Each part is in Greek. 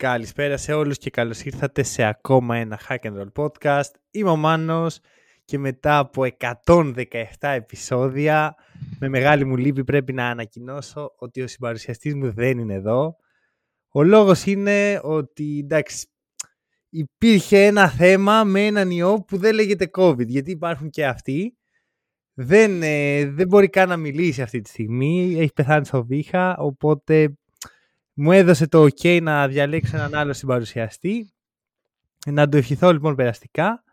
Καλησπέρα σε όλους και καλώς ήρθατε σε ακόμα ένα Hack and Roll podcast. Είμαι ο Μάνος και μετά από 117 επεισόδια με μεγάλη μου λύπη πρέπει να ανακοινώσω ότι ο συμπαρουσιαστής μου δεν είναι εδώ. Ο λόγος είναι ότι εντάξει υπήρχε ένα θέμα με έναν ιό που δεν λέγεται COVID γιατί υπάρχουν και αυτοί. Δεν, ε, δεν μπορεί καν να μιλήσει αυτή τη στιγμή, έχει πεθάνει στο βήχα, οπότε μου έδωσε το ok να διαλέξω έναν άλλο συμπαρουσιαστή. Να του ευχηθώ λοιπόν περαστικά.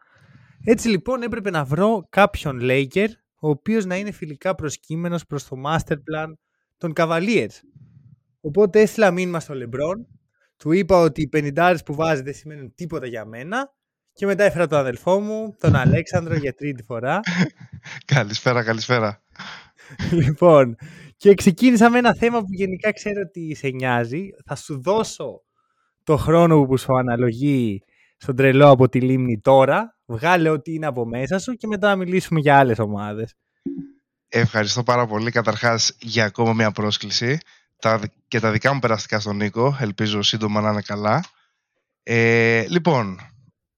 Έτσι λοιπόν έπρεπε να βρω κάποιον Laker ο οποίος να είναι φιλικά προσκύμενος προς το master plan των Cavaliers. Οπότε έστειλα μήνυμα στο LeBron, του είπα ότι οι 50 που βάζει δεν σημαίνουν τίποτα για μένα και μετά έφερα τον αδελφό μου, τον Αλέξανδρο για τρίτη φορά. καλησπέρα, καλησπέρα. λοιπόν, και ξεκίνησα με ένα θέμα που γενικά ξέρω ότι σε νοιάζει. Θα σου δώσω το χρόνο που σου αναλογεί στον τρελό από τη λίμνη τώρα. Βγάλε ό,τι είναι από μέσα σου και μετά να μιλήσουμε για άλλες ομάδες. Ευχαριστώ πάρα πολύ καταρχάς για ακόμα μια πρόσκληση τα, και τα δικά μου περαστικά στον Νίκο. Ελπίζω σύντομα να είναι καλά. Ε, λοιπόν,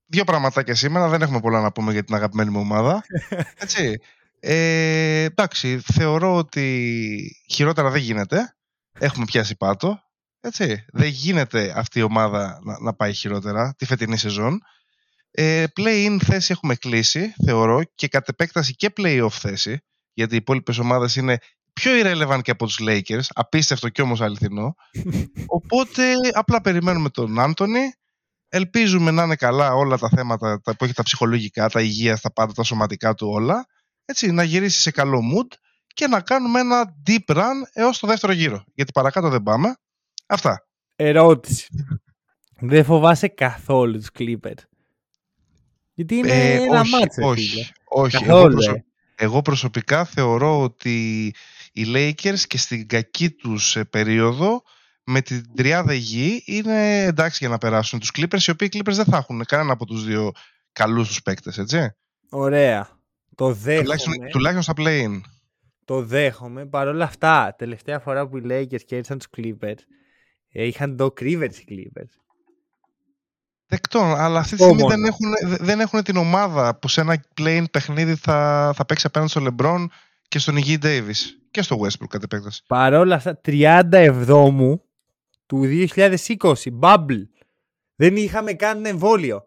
δύο πραγματάκια σήμερα. Δεν έχουμε πολλά να πούμε για την αγαπημένη μου ομάδα. Έτσι. Ε, εντάξει, θεωρώ ότι χειρότερα δεν γίνεται. Έχουμε πιάσει πάτο. Έτσι. Δεν γίνεται αυτή η ομάδα να, να πάει χειρότερα τη φετινή σεζόν. Ε, play-in θέση έχουμε κλείσει, θεωρώ, και κατ' επέκταση και play-off θέση, γιατί οι υπόλοιπες ομάδες είναι πιο irrelevant και από τους Lakers, απίστευτο και όμως αληθινό. Οπότε απλά περιμένουμε τον Άντωνη, ελπίζουμε να είναι καλά όλα τα θέματα τα, που έχει τα ψυχολογικά, τα υγεία, τα πάντα, τα σωματικά του όλα έτσι, να γυρίσεις σε καλό mood και να κάνουμε ένα deep run έως το δεύτερο γύρο. Γιατί παρακάτω δεν πάμε. Αυτά. Ερώτηση. δεν φοβάσαι καθόλου τους Clippers; Γιατί είναι ε, ένα όχι, μάτσο. Όχι, όχι. Εγώ, προσω... Ε. εγώ, προσωπικά θεωρώ ότι οι Lakers και στην κακή τους ε, περίοδο με την τριάδα γη είναι εντάξει για να περάσουν τους Clippers οι οποίοι Clippers δεν θα έχουν κανένα από τους δύο καλούς τους παίκτες, έτσι. Ωραία. Το δέχομαι. Τουλάχιστον, τουλάχιστον στα play-in. Το δέχομαι. Παρ' όλα αυτά, τελευταία φορά που οι Lakers κέρδισαν τους Clippers, ε, είχαν το Rivers οι Clippers. Δεκτό, αλλά αυτή τη στιγμή δεν έχουν, δεν έχουν την ομάδα που σε ένα play-in παιχνίδι θα, θα παίξει απέναντι στο LeBron και στον Ιγgy Davis και στο Westbrook κατ' επέκταση. Παρ' όλα αυτά, 37 μου του 2020, bubble. Δεν είχαμε καν εμβόλιο.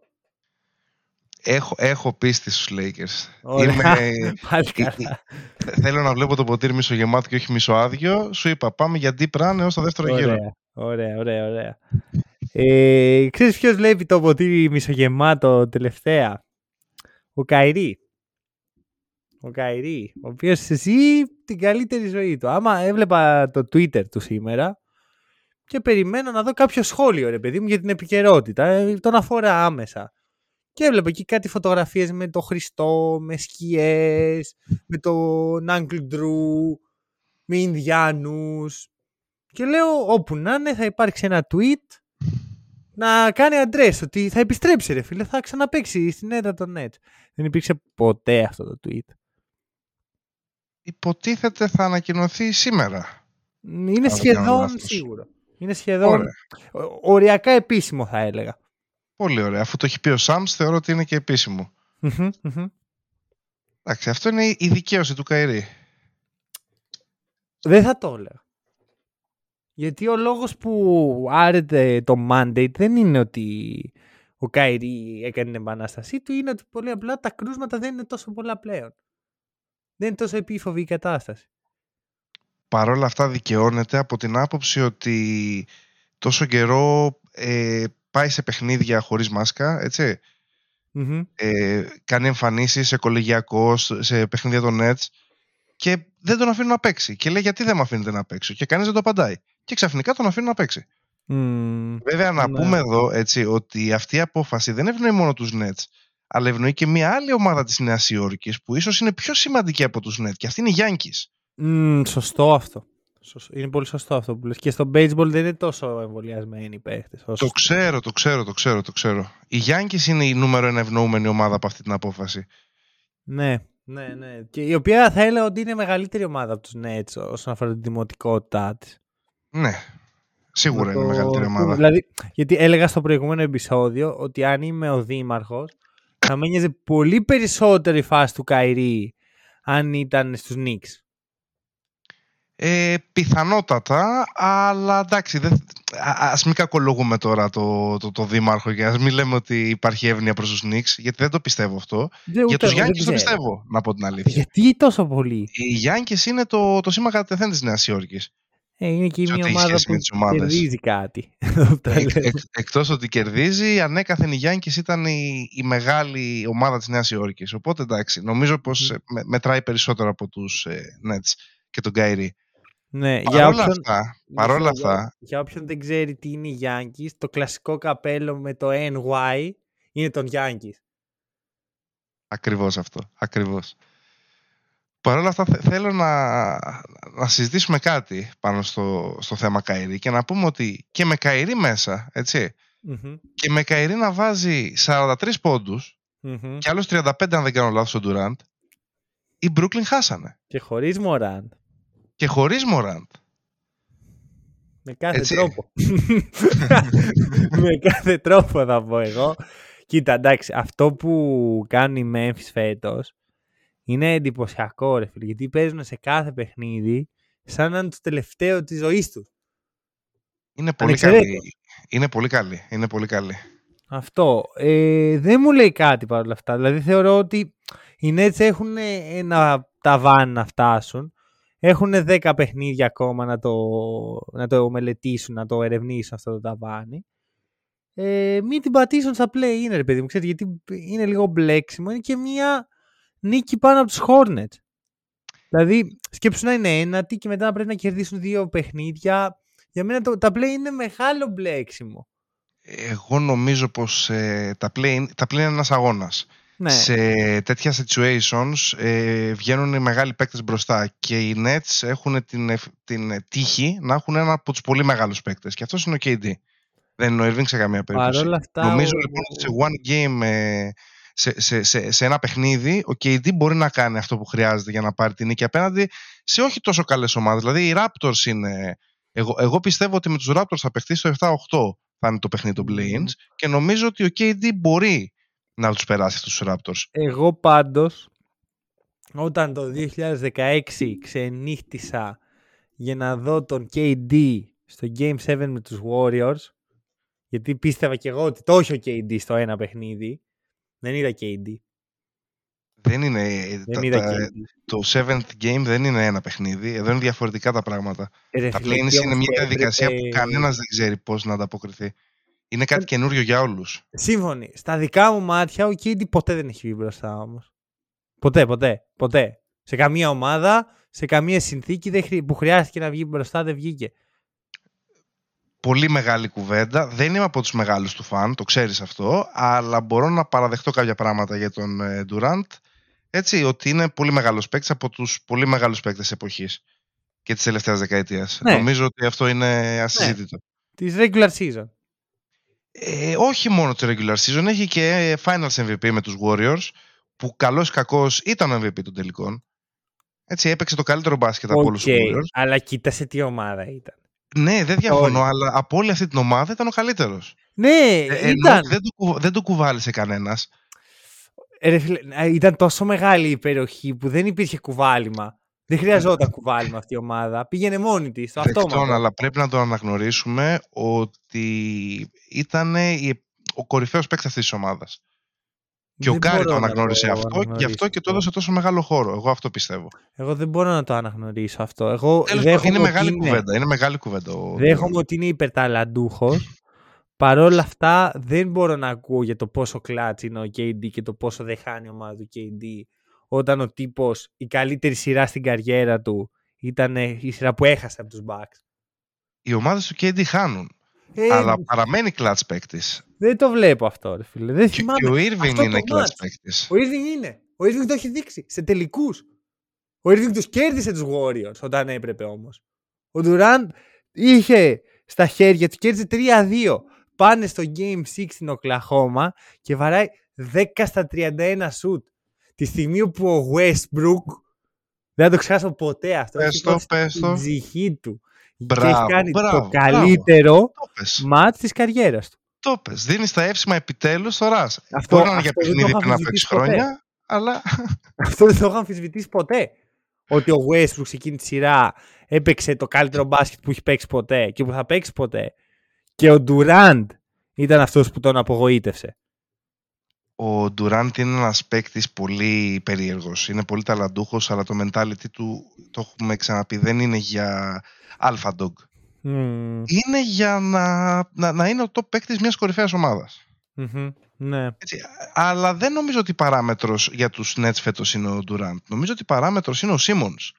Έχω, έχω πίστη στους Lakers. Είμαι... Θέλω να βλέπω το ποτήρι μισογεμάτο και όχι μισοάδιο. Σου είπα, πάμε για deep run έως το δεύτερο ωραία, γύρο. Ωραία, ωραία, ωραία. Ε, ξέρεις ποιος βλέπει το ποτήρι μισογεμάτο τελευταία; Ο Καϊρή. Ο Καϊρή, ο οποίος ζει την καλύτερη ζωή του. Άμα έβλεπα το Twitter του σήμερα και περιμένω να δω κάποιο σχόλιο, ρε παιδί μου, για την επικαιρότητα. Ε, τον αφορά άμεσα. Και έβλεπα εκεί κάτι φωτογραφίες με τον Χριστό, με σκιές, με τον Uncle Drew, με Ινδιάνους. Και λέω όπου να είναι θα υπάρξει ένα tweet να κάνει address ότι θα επιστρέψει ρε φίλε, θα ξαναπαίξει στην έδρα των Nets. Δεν υπήρξε ποτέ αυτό το tweet. Υποτίθεται θα ανακοινωθεί σήμερα. Είναι σχεδόν σίγουρο. Είναι σχεδόν οριακά επίσημο θα έλεγα. Πολύ ωραία. Αφού το έχει πει ο Σάμς, θεωρώ ότι είναι και επίσημο. Εντάξει, αυτό είναι η δικαίωση του Καϊρή. Δεν θα το έλεγα. Γιατί ο λόγος που άρεται το mandate δεν είναι ότι ο Καϊρή έκανε την επανάστασή του, είναι ότι πολύ απλά τα κρούσματα δεν είναι τόσο πολλά πλέον. Δεν είναι τόσο επίφοβη η κατάσταση. Παρ' όλα αυτά δικαιώνεται από την άποψη ότι τόσο καιρό ε, πάει σε παιχνίδια χωρίς μάσκα, Ε, κάνει εμφανίσεις σε κολεγιακό, σε παιχνίδια των Nets και δεν τον αφήνουν να παίξει. Και λέει γιατί δεν με αφήνετε να παίξω; Και κανείς δεν το απαντάει. Και ξαφνικά τον αφήνουν να παίξει. Βέβαια να ναι. πούμε εδώ έτσι, ότι αυτή η απόφαση δεν ευνοεί μόνο τους Nets αλλά ευνοεί και μια άλλη ομάδα της Νέας Υόρκης που ίσως είναι πιο σημαντική από τους Nets και αυτή είναι οι Yankees. Mm, σωστό αυτό. Είναι πολύ σωστό αυτό που λες. Και στο baseball δεν είναι τόσο εμβολιασμένοι οι παίχτες. Το ξέρω, το ξέρω, το ξέρω, το ξέρω. Οι Yankees είναι η νούμερο ένα ευνοούμενη ομάδα από αυτή την απόφαση. Ναι, ναι, ναι. Και η οποία θα έλεγα ότι είναι μεγαλύτερη ομάδα από τους Nets όσον αφορά την δημοτικότητά της. Ναι. Σίγουρα Να είναι η το μεγαλύτερη πούμε. ομάδα. Δηλαδή, γιατί έλεγα στο προηγούμενο επεισόδιο ότι αν είμαι ο Δήμαρχος, θα με ένοιαζε πολύ περισσότερο η φάση του Καϊρή αν ήταν στους Knicks. Ε, πιθανότατα, αλλά εντάξει, δεν, α, ας μην κακολογούμε τώρα το, το, το δήμαρχο και ας μην λέμε ότι υπάρχει εύνοια προς τους Knicks, γιατί δεν το πιστεύω αυτό. Δεν, Για ούτε τους εγώ, δεν Γιάννης το ξέρω. πιστεύω, να πω την αλήθεια. Γιατί τόσο πολύ; Οι Γιάννης είναι το, το σήμα κατευθέν της Νέας Υόρκης. Ε, είναι και Σε μια ό,τι έχει ομάδα σχέση που με τις ομάδες. κερδίζει κάτι. Τα Εκ, λέω. εκ, εκτός ότι κερδίζει, ανέκαθεν οι Γιάννης ήταν η, η μεγάλη ομάδα της Νέας Υόρκης. Οπότε εντάξει, νομίζω πως ε, με- μετράει περισσότερο από τους ε, Nets και τον Καϊρή. Ναι, για Παρόλα όποιον, αυτά, παρόλα μισό, αυτά, για όποιον δεν ξέρει τι είναι οι Yankees, το κλασικό καπέλο με το NY είναι των Yankees. Ακριβώς αυτό. Ακριβώς. Παρ' όλα αυτά θε- θέλω να, να συζητήσουμε κάτι πάνω στο, στο θέμα Κάιρι και να πούμε ότι και με Κάιρι μέσα, έτσι, Μμμ, και με Κάιρι να βάζει 43 πόντους μμμ. και άλλους 35 αν δεν κάνω λάθος στον Durant, οι Brooklyn χάσανε. Και χωρίς Morant. Και χωρίς Morant. Με κάθε Έτσι. τρόπο. με κάθε τρόπο θα πω εγώ. Κοίτα, εντάξει, αυτό που κάνει η Memphis φέτος είναι εντυπωσιακό, ρε φίλε, γιατί παίζουν σε κάθε παιχνίδι σαν να είναι το τελευταίο της ζωής τους. Είναι πολύ Ανεξαιρέτως. καλή. Είναι πολύ καλή. Είναι πολύ καλή. Αυτό. Ε, δεν μου λέει κάτι παρόλα αυτά. Δηλαδή θεωρώ ότι οι Nets έχουν ένα ταβάνι να φτάσουν. Έχουν 10 παιχνίδια ακόμα να το, να το μελετήσουν, να το ερευνήσουν αυτό το ταβάνι. Ε, μην την πατήσουν στα play είναι ρε παιδί μου, ξέρετε, γιατί είναι λίγο μπλέξιμο. Είναι και μία νίκη πάνω από τους Hornets. Δηλαδή, σκέψου να είναι ένατη και μετά να πρέπει να κερδίσουν δύο παιχνίδια. Για μένα το, τα play είναι μεγάλο μπλέξιμο. Εγώ νομίζω πως ε, τα, play, τα play είναι ένας αγώνας. Ναι. σε τέτοια situations ε, βγαίνουν οι μεγάλοι παίκτες μπροστά και οι Nets έχουν την, ευ- την τύχη να έχουν ένα από τους πολύ μεγάλους παίκτες και αυτός είναι ο KD. Δεν είναι ο Irving σε καμία περίπτωση. Παρόλα αυτά, Νομίζω ο- λοιπόν ότι σε one game, ε, σε, σε, σε, σε ένα παιχνίδι, ο KD μπορεί να κάνει αυτό που χρειάζεται για να πάρει την νίκη απέναντι σε όχι τόσο καλές ομάδες. Δηλαδή οι Raptors είναι... Εγώ, εγώ πιστεύω ότι με τους Raptors θα παιχτεί στο 7-8 θα είναι το παιχνίδι των play-ins και νομίζω ότι ο KD μπορεί να τους περάσει αυτούς τους Raptors. Εγώ πάντως, όταν το 2016 ξενύχτησα για να δω τον KD στο Game 7 με τους Warriors, γιατί πίστευα και εγώ ότι το έχει ο KD στο ένα παιχνίδι, δεν είδα KD. Δεν είναι, Δεν τα- είδα τα- KD. το 7th game δεν είναι ένα παιχνίδι. Εδώ είναι διαφορετικά τα πράγματα. Ε, Ρε Τα φίλε, play-ins τι είναι όμως μια που διαδικασία που έπρεπε- κανένας δεν ξέρει πώς να ανταποκριθεί. Είναι κάτι Ε, καινούριο για όλους. Σύμφωνοι. Στα δικά μου μάτια ο KD ποτέ δεν έχει βγει μπροστά όμως. Ποτέ, ποτέ, ποτέ. Σε καμία ομάδα, σε καμία συνθήκη δεν χρει- που χρειάστηκε να βγει μπροστά δεν βγήκε. Πολύ μεγάλη κουβέντα. Δεν είμαι από τους μεγάλους του φαν, το ξέρεις αυτό, αλλά μπορώ να παραδεχτώ κάποια πράγματα για τον ε, Durant. Έτσι, ότι είναι πολύ μεγάλος παίκτης από τους πολύ μεγάλους παίκτες εποχής και της τελευταίας δεκαετίας. Ναι. Νομίζω ότι αυτό είναι ασυζήτητο. Της regular season. Ε, όχι μόνο το regular season, έχει και finals MVP με τους Warriors, που καλός ή κακός ήταν ο MVP των τελικών. Έτσι, έπαιξε το καλύτερο μπάσκετ από όλους τους OK, Warriors. αλλά κοίταξες τι ομάδα ήταν. Ναι, δεν διαφωνώ, Όλοι. αλλά από όλη αυτή την ομάδα ήταν ο καλύτερος. Ναι, Ε, ενώ ήταν. δεν, του, κου- δεν του κουβάλησε κανένας. Ε, ρε φίλε, ε, ήταν τόσο μεγάλη η υπεροχή που δεν υπήρχε κουβάλημα. Δεν χρειαζόταν κουβάλημα αυτή η ομάδα. Πήγαινε μόνη της. Στο Δεκτών, αυτόματο. αλλά πρέπει να το αναγνωρίσουμε ότι ήταν ο κορυφαίος παίκτης αυτής της ομάδας. Και ο Δεν Κάρι μπορώ το να αναγνώρισε αυτό και αναγνωρίσω αυτό και το αυτό. έδωσε τόσο μεγάλο χώρο. Εγώ αυτό πιστεύω. Εγώ δεν μπορώ να το αναγνωρίσω αυτό. Εγώ Τέλος πάντων, δέχομαι είναι ότι μεγάλη είναι- κουβέντα. Είναι μεγάλη κουβέντα. ο- Δέχομαι ότι είναι υπερταλαντούχος. Παρ' όλα αυτά δεν μπορώ να ακούω για το πόσο clutch είναι ο KD και το πόσο δεν χάνει η ομάδα του KD όταν ο τύπος η καλύτερη σειρά στην καριέρα του ήταν η σειρά που έχασε από τους Bucks. Οι ομάδες του KD χάνουν. Ε, αλλά παραμένει κλατς παίκτης. Δεν το βλέπω αυτό, ρε φίλε. Δεν Και, θυμάμαι. και ο Irving αυτό είναι το κλατς match. παίκτης. Ο Irving είναι. Ο Irving το έχει δείξει σε τελικούς. Ο Irving τους κέρδισε τους Warriors όταν έπρεπε όμως. Ο Durant είχε στα χέρια του, κέρδισε 3-2. Πάνε στο Game 6 στην Οκλαχώμα και βαράει 10 στα 31 σουτ. Τη στιγμή που ο Westbrook, δεν θα το ξεχάσω ποτέ αυτό, Πες έχει το, δώσει πες την το. ψυχή του Μπράβο, και έχει κάνει μπράβο, το καλύτερο Το πες. μάτς της καριέρας του. Το πες. Δίνεις τα εύσημα επιτέλους στο Ρας. Αυτό- Μπορεί να είναι για αυτό δεν το παιχνίδι είχα πριν από 6 αμφισβητήσει ποτέ. χρόνια, αλλά Αυτό δεν το έχω αμφισβητήσει ποτέ. Ότι ο Westbrook σε εκείνη τη σειρά έπαιξε το καλύτερο μπάσκετ που έχει παίξει ποτέ και που θα παίξει ποτέ. Και ο Durant ήταν αυτός που τον απογοήτευσε. Ο Ντουράντ είναι ένας παίκτης πολύ περίεργος. Είναι πολύ ταλαντούχος, αλλά το mentality του, το έχουμε ξαναπεί, δεν είναι για alpha dog. Μμμ, Είναι για να, να, να είναι ο top παίκτης μιας κορυφαίας ομάδας. μμμ, Ναι. Έτσι, αλλά δεν νομίζω ότι η παράμετρος για τους Nets φέτος είναι ο Durant. Νομίζω ότι η παράμετρος είναι ο Simmons.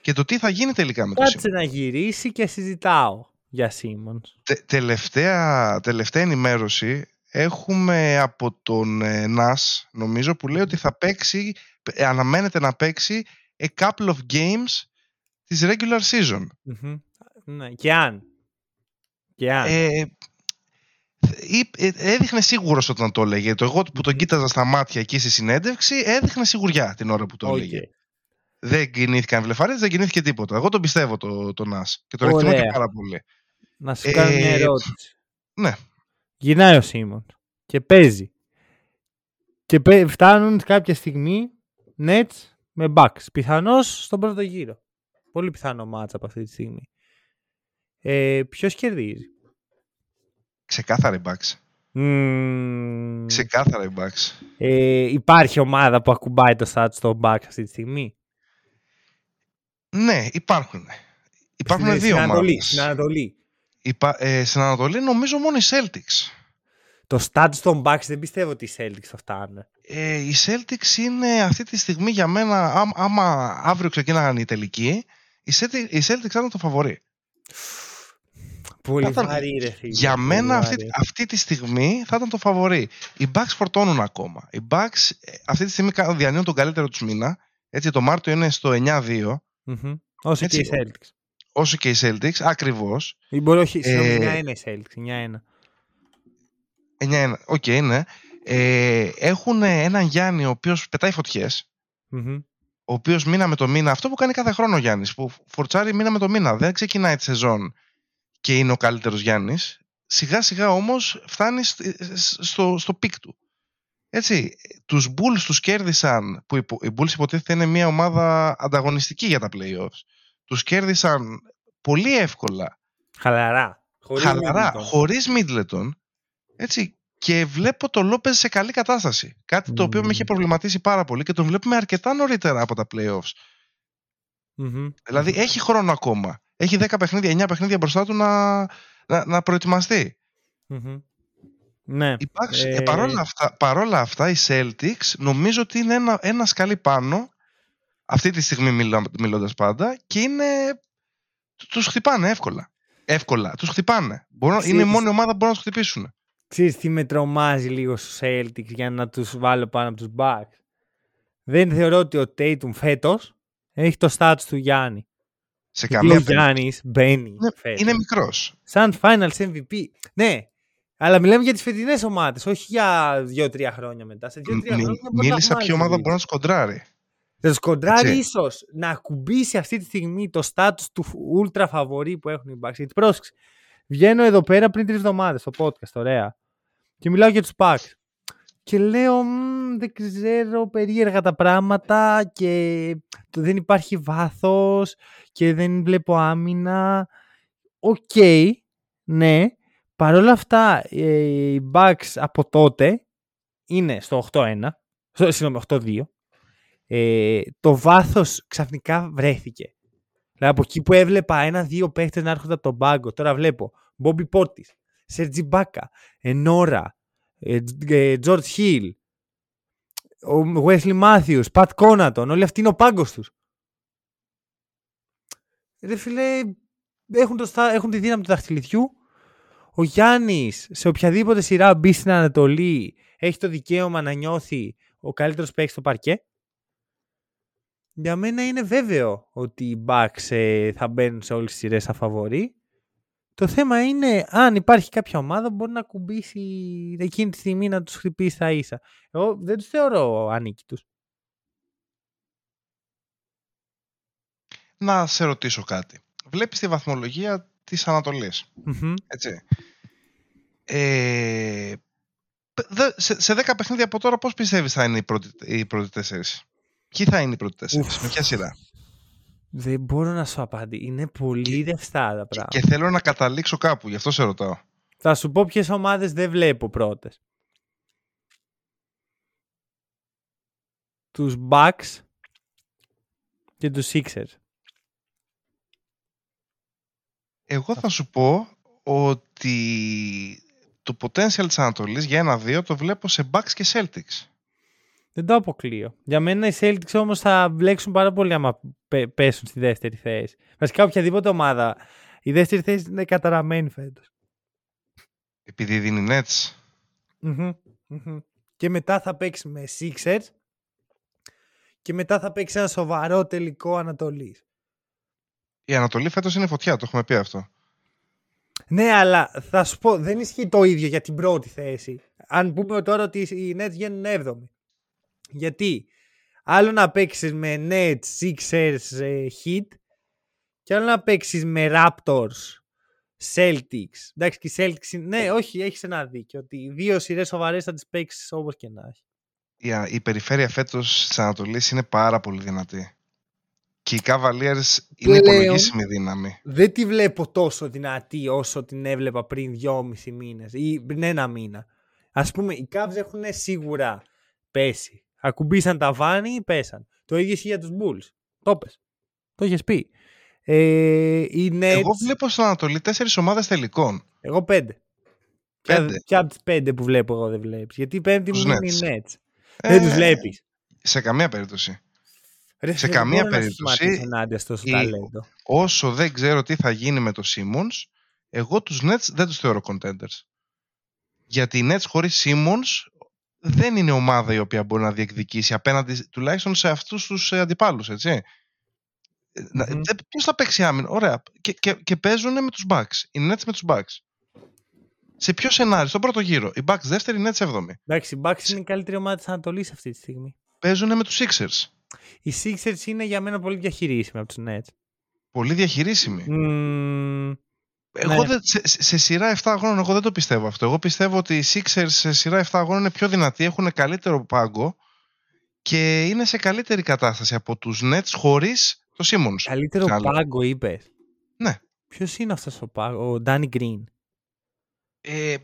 Και το τι θα γίνει τελικά με τον Simmons. Κάτσε να γυρίσει και συζητάω για Simmons. Τε- τελευταία, τελευταία ενημέρωση έχουμε από τον ε, Nash, νομίζω, που λέει ότι θα παίξει, ε, αναμένεται να παίξει a couple of games της regular season. Μμμ. Ναι. Και αν. Και αν. Ε, ή- ε, έδειχνε σίγουρος όταν το έλεγε. Το εγώ που τον κοίταζα στα μάτια εκεί στη συνέντευξη έδειχνε σιγουριά την ώρα που το Οκ. έλεγε. Δεν κινήθηκαν βλεφαρίδες, δεν κινήθηκε τίποτα. Εγώ τον πιστεύω το, το Nas και τον εκτιμώ και Ωραία. πάρα πολύ. Να σου κάνω μια Ε, ερώτηση. ναι. Γυρνάει ο Σίμον και παίζει. Και πέ- φτάνουν κάποια στιγμή Nets με Bucks. Πιθανώς στον πρώτο γύρο. Πολύ πιθανό μάτσα από αυτή τη στιγμή. Ε, ποιος κερδίζει; Ξεκάθαρη Bucks. Μμμ, Ξεκάθαρα η Bucks. ε, υπάρχει ομάδα που ακουμπάει το stats των Bucks αυτή τη στιγμή; Ναι, υπάρχουν. Υπάρχουν Στην- δύο στην Ανατολή, ομάδες. Στην Ανατολή. Υπά- ε, στην Ανατολή νομίζω μόνο οι Celtics. Το stats των Bucks δεν πιστεύω ότι οι Celtics θα φτάνουν. Ε, οι Celtics είναι αυτή τη στιγμή για μένα, άμ- άμα αύριο ξεκίναγαν οι τελικοί, οι Celtics, οι Celtics θα ήταν το φαβορή. Πολύ Θα ήταν- βαρύ ρε φίλε. Για πολύ μένα αυτή, βαρύ. αυτή τη στιγμή θα ήταν το φαβορή. Οι Bucks φορτώνουν ακόμα. Οι Bucks ε, αυτή τη στιγμή κα- διανύουν τον καλύτερο τους μήνα. Έτσι, το Μάρτιο είναι στο 9-2, Μμμ. Όσο και Έτσι, οι Celtics. Όσο και οι Celtics, ακριβώς. Ή μπορεί όχι, συγγνώμη, Ε, 9 είναι οι Celtics, 9-1. 9-1, οκ, ναι. Ε, έχουν έναν Γιάννη ο οποίος πετάει φωτιές. Μμμ. ο οποίος μήνα με το μήνα, αυτό που κάνει κάθε χρόνο ο Γιάννης, που φορτσάρει μήνα με το μήνα. Δεν ξεκινάει τη σεζόν και είναι ο καλύτερος Γιάννης. Σιγά σιγά όμως φτάνει σ- στο, στο peak του. Έτσι, τους Bulls τους κέρδισαν, που υπο- οι Bulls υποτίθεται είναι μια ομάδα ανταγωνιστική για τα playoffs. Τους κέρδισαν πολύ εύκολα, Χαλαρά. Χωρίς χαλαρά, Middleton. χωρίς Middleton. Έτσι, και βλέπω τον Λόπεζ σε καλή κατάσταση. Κάτι το οποίο Μμμ. με είχε προβληματίσει πάρα πολύ και τον βλέπουμε αρκετά νωρίτερα από τα playoffs. Μμμ. Δηλαδή έχει χρόνο ακόμα. Έχει 10 παιχνίδια, 9 παιχνίδια μπροστά του να, να, να προετοιμαστεί. Μμμ. Ναι. Οι Bucks, Ε, ε, παρόλα, αυτά, παρόλα αυτά, οι Celtics νομίζω ότι είναι ένα, ένας σκαλί πάνω αυτή τη στιγμή μιλά, μιλώντας πάντα και είναι, τους χτυπάνε εύκολα. Εύκολα, τους χτυπάνε. Μπορούν, είναι η Ξέρεις- μόνη ομάδα που μπορούν να τους χτυπήσουν. Ξέρεις τι με τρομάζει λίγο στους Celtics για να τους βάλω πάνω από τους Bucks; Δεν θεωρώ ότι ο Tatum φέτος έχει το stats του Γιάννη. Σε Γιατί καμία ο Γιάννης μπαίνει Είναι, φέτος. είναι μικρός. Σαν Finals MVP. Ναι, αλλά μιλάμε για τις φετινές ομάδες, όχι για 2-3 χρόνια μετά. Σε 2-3 Μι- χρόνια μπορεί να Μίλησα έχουμε ποια ομάδα άλλες μπορεί να τους κοντράρει. Θα τους κοντράρει Έτσι. ίσως να ακουμπήσει αυτή τη στιγμή το status του ultra φαβορή που έχουν οι Bucks. Γιατί πρόσεξε. Βγαίνω εδώ πέρα πριν τρεις εβδομάδες στο podcast, ωραία. Και μιλάω για τους Bucks. Και λέω, «Μμ, δεν ξέρω, περίεργα τα πράγματα και το- δεν υπάρχει βάθος και δεν βλέπω άμυνα. Οκ, ναι. Παρ' όλα αυτά, ε, οι Bucks από τότε είναι στο 8-1, στο- συγγνώμη, 8-2 ε, το βάθος ξαφνικά βρέθηκε. Δηλαδή από εκεί που έβλεπα ένα-δύο παίχτες να έρχονται από τον πάγκο, τώρα βλέπω Μπόμπι Πόρτις, Σερτζ Ιμπάκα, Νουόρα, Τζορτζ Χιλ, ο Wesley Matthews, Πατ Κόνατον, όλοι αυτοί είναι ο πάγκος τους. Ρε φίλε, έχουν, το, στα- έχουν τη δύναμη του δαχτυλιδιού. Ο Γιάννης σε οποιαδήποτε σειρά μπει στην Ανατολή έχει το δικαίωμα να νιώθει ο καλύτερος παίκτης στο παρκέ. Για μένα είναι βέβαιο ότι οι Bucks ε, θα μπαίνουν σε όλες τις σειρές σαν φαβορή. Το θέμα είναι αν υπάρχει κάποια ομάδα που μπορεί να κουμπίσει εκείνη τη στιγμή να τους χτυπήσει τα ίσα. Εγώ δεν τους θεωρώ ανίκητους. Να σε ρωτήσω κάτι. βλέπεις τη βαθμολογία της Ανατολής. Μμμ. Έτσι. Ε, δε- σε, σε 10 παιχνίδια από τώρα πώς πιστεύεις θα είναι οι πρώτοι, οι πρώτοι τέσσερις; Ποιοι θα είναι οι πρώτοι τέσσερις, Ουφ. με ποια σειρά; Δεν μπορώ να σου απαντήσω. Είναι πολύ ρευστά τα πράγματα. Και θέλω να καταλήξω κάπου, γι' αυτό σε ρωτάω. Θα σου πω ποιες ομάδες δεν βλέπω πρώτες. Τους Bucks και τους Sixers. Εγώ θα σου πω ότι το potential της Ανατολής για ένα-δύο το βλέπω σε Bucks και Celtics. Δεν το αποκλείω. Για μένα οι Celtics όμως θα μπλέξουν πάρα πολύ άμα πε- πέσουν στη δεύτερη θέση. Βασικά οποιαδήποτε ομάδα. Η δεύτερη θέση είναι καταραμένη φέτος. Επειδή δίνει Nets. Μμμ, μμμ. Και μετά θα παίξει με Sixers και μετά θα παίξει ένα σοβαρό τελικό Ανατολής. Η Ανατολή φέτος είναι φωτιά, το έχουμε πει αυτό. Ναι, αλλά θα σου πω, δεν ισχύει το ίδιο για την πρώτη θέση. Αν πούμε τώρα ότι οι Nets γίνουν 7η. Γιατί άλλο να παίξεις με Nets, Sixers, ε, Heat και άλλο να παίξεις με Raptors, Celtics. Εντάξει, και οι Celtics είναι... Ναι, όχι, έχεις ένα δίκιο. Ότι οι δύο σειρές σοβαρές θα τις παίξεις όπως και να έχει. Η, α- η περιφέρεια φέτος της Ανατολής είναι πάρα πολύ δυνατή. Και οι Cavaliers είναι Πλέον- υπολογίσιμη δύναμη. Δεν τη βλέπω τόσο δυνατή όσο την έβλεπα πριν δυόμισι μήνες ή πριν ένα μήνα. Ας πούμε, οι Cavs έχουν σίγουρα πέσει. Ακουμπήσαν τα βάνη, πέσαν. Το ίδιο ισχύει για τους Bulls. Το πες. Το έχεις πει. Ε, οι Nets, Εγώ βλέπω στην Ανατολή τέσσερις ομάδες τελικών. εγώ πέντε. Πέντε. Και από τις πέντε που βλέπω εγώ δεν βλέπεις. Γιατί η πέμπτη Τους μου είναι οι Nets. Nets. Ε, Δεν τους βλέπεις. Σε καμία περίπτωση. Ρε, σε δεν καμία μπορώ να περίπτωση σταματήσω ενάντια στο σου η- ταλέντο. Όσο δεν ξέρω τι θα γίνει με το Simmons, εγώ τους Nets δεν τους θεωρώ contenders. Γιατί οι Nets χωρίς Simmons δεν είναι ομάδα η οποία μπορεί να διεκδικήσει απέναντι τουλάχιστον σε αυτούς τους ε, αντιπάλους, έτσι. Ε, να- Μμμ. δεν- Πώς θα παίξει άμυνα, ωραία. Και, και, και παίζουν με τους Bucks. Οι Nets με τους Bucks. Σε ποιο σενάριο, στον πρώτο γύρο. Οι Bucks δεύτερη, οι Nets έβδομη. Εντάξει, οι Bucks είναι η καλύτερη ομάδα της Ανατολής αυτή τη στιγμή. Παίζουν με τους Sixers. Οι Sixers είναι για μένα πολύ διαχειρίσιμοι από τους Nets. Πολύ διαχειρίσιμοι. Μμμ, Εγώ Ναι. δεν, σε, σε σειρά 7 αγώνων εγώ δεν το πιστεύω αυτό. Εγώ πιστεύω ότι οι Sixers σε σειρά 7 αγώνων είναι πιο δυνατοί, έχουν καλύτερο πάγκο και είναι σε καλύτερη κατάσταση από τους Nets χωρίς το Simmons. καλύτερο Ξαναλέω. πάγκο είπες. Ναι. Ποιος είναι αυτός ο πάγκο, ο Danny Green; Ε,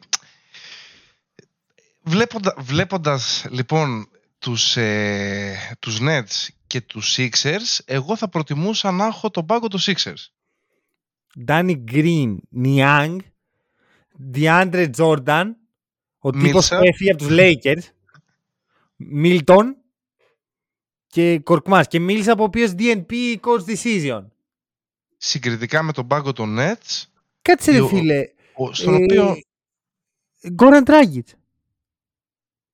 βλέποντα, βλέποντας λοιπόν τους, ε, τους Nets και τους Sixers, εγώ θα προτιμούσα να έχω τον πάγκο των Sixers. Danny Green, Niang, DeAndre Jordan, ο τύπος Millsap. που έφυγε από τους Lakers, Milton και Κορκμάς. Και μίλησα από ο οποίος DNP coach decision. Συγκριτικά με τον πάγκο των Nets, Κάτσε ρε Ο- φίλε. ο- στον Ε, οποίο Goran Dragic.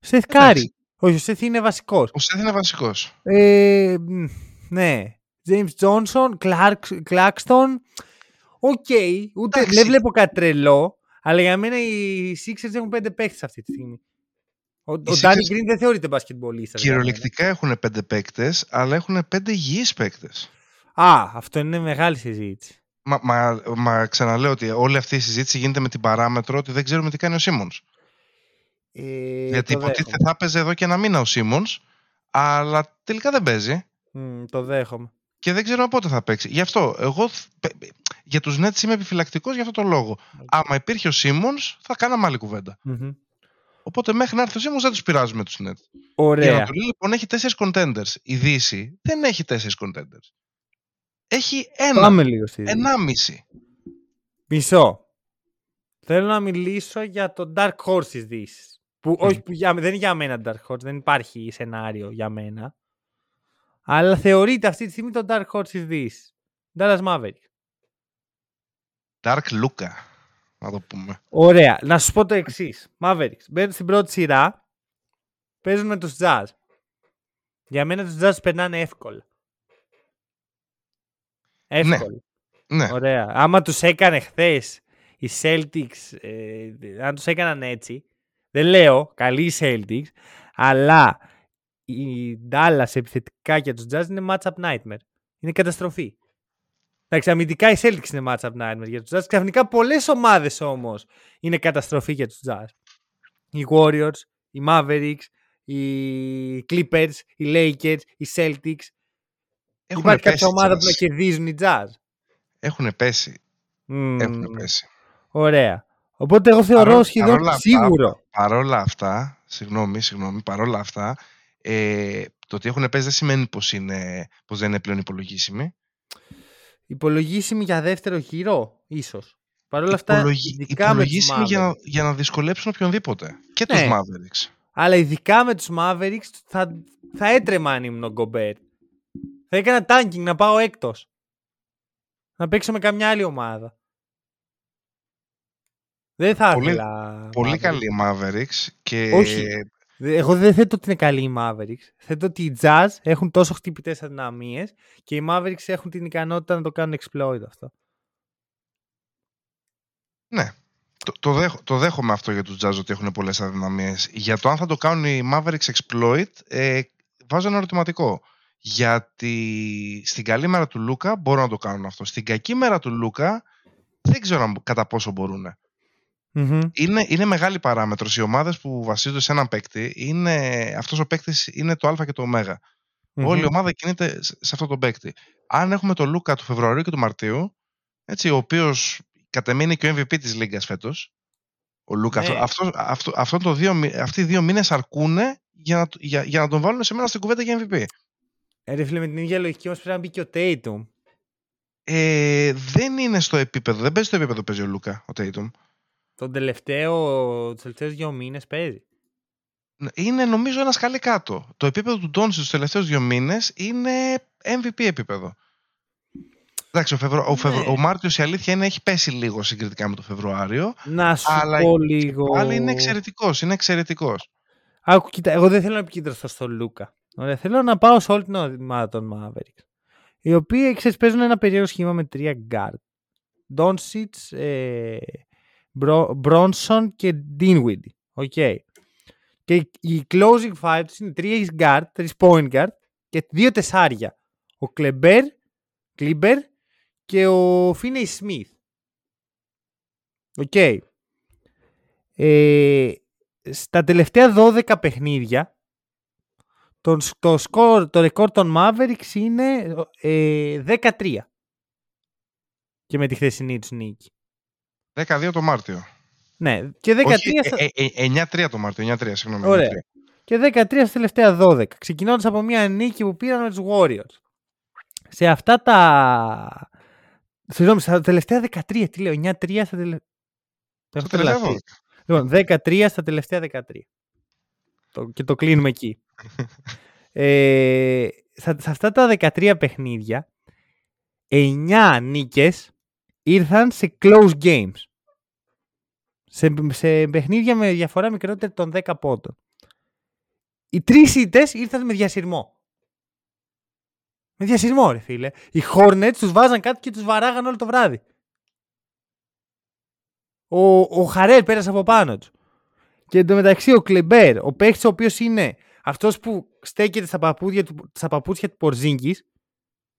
Σεθ Εντάξει. Κάρι. Όχι, ο Σεθ είναι βασικός. ο Seth είναι βασικός. Ε, μ, ναι. James Johnson, Clark, Claxton. Οκ. Ούτε Εντάξει. δεν βλέπω κάτι τρελό. Αλλά για μένα οι Sixers έχουν πέντε παίχτες αυτή τη στιγμή. Ο, ο Sixers- Danny Green δεν θεωρείται μπασκετμπολίστας. για μένα. Κυριολεκτικά έχουν πέντε παίκτες, αλλά έχουν πέντε υγιείς παίκτες. Α, αυτό είναι μεγάλη συζήτηση. Μα, μα, μα ξαναλέω ότι όλη αυτή η συζήτηση γίνεται με την παράμετρο ότι δεν ξέρουμε τι κάνει ο Σίμονς. Ε, Γιατί το υποτίθεται δέχομαι. θα έπαιζε εδώ και ένα μήνα ο Σίμονς, αλλά τελικά δεν παίζει Μ, το δέχομαι. και δεν ξέρουμε πότε θα παίξει. Γι' αυτό, εγώ θ- πε- για τους Nets είμαι επιφυλακτικός για αυτό το λόγο. Άμα υπήρχε ο Σίμονς, θα κάναμε άλλη κουβέντα. Μμμ. Οπότε μέχρι να έρθει ο Σίμονς δεν τους πειράζουμε τους Nets. Η Ωραία. Ανατολή λοιπόν έχει τέσσερις contenders. Η Δύση δεν έχει τέσσερις contenders. Έχει ένα, Πάμε λίγο στη Δύση. ενάμιση. Μισό. Θέλω να μιλήσω για το Dark Horse της Δύσης. Που, όχι, που για, δεν είναι για μένα Dark Horse, δεν υπάρχει σενάριο για μένα. Αλλά θεωρείται αυτή τη στιγμή το Dark Horse της Δύσης. Dallas Maverick. Dark Luca, να το πούμε. Ωραία. Να σου πω το εξής. Mavericks. Μπαίνουν στην πρώτη σειρά. Παίζουν με τους Jazz. Για μένα τους Jazz τους περνάνε εύκολα. Εύκολα. Ναι, Ωραία. Άμα τους έκανε χθες οι Celtics, ε, αν τους έκαναν έτσι, δεν λέω καλή οι Celtics, αλλά η Dallas επιθετικά για τους Jazz είναι matchup nightmare. Είναι καταστροφή. Εντάξει, αμυντικά οι Celtics είναι matchup nightmare για τους Jazz. Ξαφνικά πολλές ομάδες όμως είναι καταστροφή για τους Jazz. Οι Warriors, οι Mavericks, οι Clippers, οι Lakers, οι Celtics. Έχουν Υπάρχει πέσει κάποια ομάδα Jazz. που να κερδίζουν οι Jazz. Έχουν πέσει. Μμμ, Έχουν πέσει. Ωραία. Οπότε εγώ θεωρώ Παρό- σχεδόν παρόλα αυτά- σίγουρο. Παρόλα αυτά, συγγνώμη, συγγνώμη, παρόλα αυτά, ε, το ότι έχουν πέσει δεν σημαίνει πως, είναι, πως δεν είναι πλέον υπολογίσιμοι. Υπολογίσιμη για δεύτερο γύρο, ίσως. Παρ' όλα αυτά, Υπολογι- ειδικά με τους υπολογίσιμοι για, να- Mavericks. για να δυσκολέψουν οποιονδήποτε. Και Ναι. τους Mavericks. Αλλά ειδικά με τους Mavericks θα, θα έτρεμα αν ήμουν ο Γκομπέρ. Θα έκανα tanking να πάω έκτος. Να παίξω με καμιά άλλη ομάδα. Δεν θα Πολύ- ήθελα. Πολύ Mavericks. καλή η Mavericks και Όχι. Δε- Εγώ δεν θέτω ότι είναι καλή οι Mavericks. Θέτω ότι οι Jazz έχουν τόσο χτυπητές αδυναμίες και οι Mavericks έχουν την ικανότητα να το κάνουν exploit αυτό. ναι, το, το, δέχ- το δέχομαι αυτό για τους Jazz ότι έχουν πολλές αδυναμίες. Για το αν θα το κάνουν οι Mavericks exploit, ε, βάζω ένα ερωτηματικό. Γιατί στην καλή μέρα του Λούκα μπορούν να το κάνουν αυτό. Στην κακή μέρα του Λούκα δεν ξέρω αν- κατά πόσο μπορούν. Μμμ. Είναι, είναι μεγάλη παράμετρος. Οι ομάδες που βασίζονται σε έναν παίκτη, είναι, αυτός ο παίκτης είναι το α και το ω. Μμμ. Όλη η ομάδα κινείται σε σε αυτό το παίκτη. Αν έχουμε τον Λούκα του Φεβρουαρίου και του Μαρτίου, έτσι, ο οποίος κατ' εμέ είναι και ο MVP της Λίγκας φέτος. Ο Λούκας. Ναι. Αυτός, αυτό, αυτό, αυτό το δύο, μη- αυτοί οι δύο μήνες αρκούν για να, για, για να τον βάλουν σε μένα στην κουβέντα για MVP. Ε, ρε φίλε, με την ίδια λογική όμως πρέπει να μπει και ο Tatum. Ε, δεν είναι στο επίπεδο, δεν παίζει στο επίπεδο που παίζει ο Λούκα, ο Tatum. Τον τελευταίο, τους τελευταίους δύο μήνες παίζει. Είναι νομίζω ένας σκαλί κάτω. Το επίπεδο του Ντόνσι τους τελευταίους δύο μήνες είναι MVP επίπεδο. Εντάξει, ο, Φεβρου... ο, Φεβρου... Ναι. ο Μάρτιος η αλήθεια είναι έχει πέσει λίγο συγκριτικά με το Φεβρουάριο. Να σου Αλλά πω και λίγο. Πάλι είναι εξαιρετικός. Είναι εξαιρετικός. Άκου, κοίτα, εγώ δεν θέλω να επικεντρωθώ στο Λούκα. Ωραία, θέλω να πάω σε όλη την ομάδα των Mavericks. Οι οποίοι ξέρεις, παίζουν ένα περίεργο σχήμα με τρία guard. Doncic, ε, Bro- Brunson και Dinwiddie. OK. Και η closing five τους είναι τρία guard, τρεις point guard και δύο τεσσάρια. Ο Κλεμπέρ, Κλίμπερ και ο Φίνεϊ Σμιθ. Οκ. Ε, στα τελευταία 12 παιχνίδια το, το, σκορ, το ρεκόρ των Mavericks είναι ε, 13 και με τη χθεσινή τους νίκη. 12 το Μάρτιο. Ναι, και 13, Όχι, στα... ε, ε, ε, 9-3 το Μάρτιο. 9-3, συγγνώμη. Ωραία. 9-3. και 13 στα τελευταία 12. Ξεκινώντας από μια νίκη που πήραν με τους Warriors. Σε αυτά τα... Συγγνώμη, στα τελευταία 13, τι λέω, 9-3 στα τελευταία... Στο τελευταίο 12. Λοιπόν, 13 στα τελευταία 13. Το, και το κλείνουμε εκεί. ε, στα, σε αυτά τα 13 παιχνίδια, 9 νίκες ήρθαν σε close games. Σε, σε παιχνίδια με διαφορά μικρότερη των 10 πόντων. Οι τρεις ήττες ήρθαν με διασυρμό. Με διασυρμό, ρε φίλε. Οι Hornets τους βάζαν κάτι και τους βαράγαν όλο το βράδυ. Ο, ο Χαρέλ πέρασε από πάνω του. Και εντωμεταξύ ο Κλεμπέρ, ο παίχτη ο οποίος είναι αυτός που στέκεται στα παπούτσια του, στα παπούτσια του Πορζίνκη,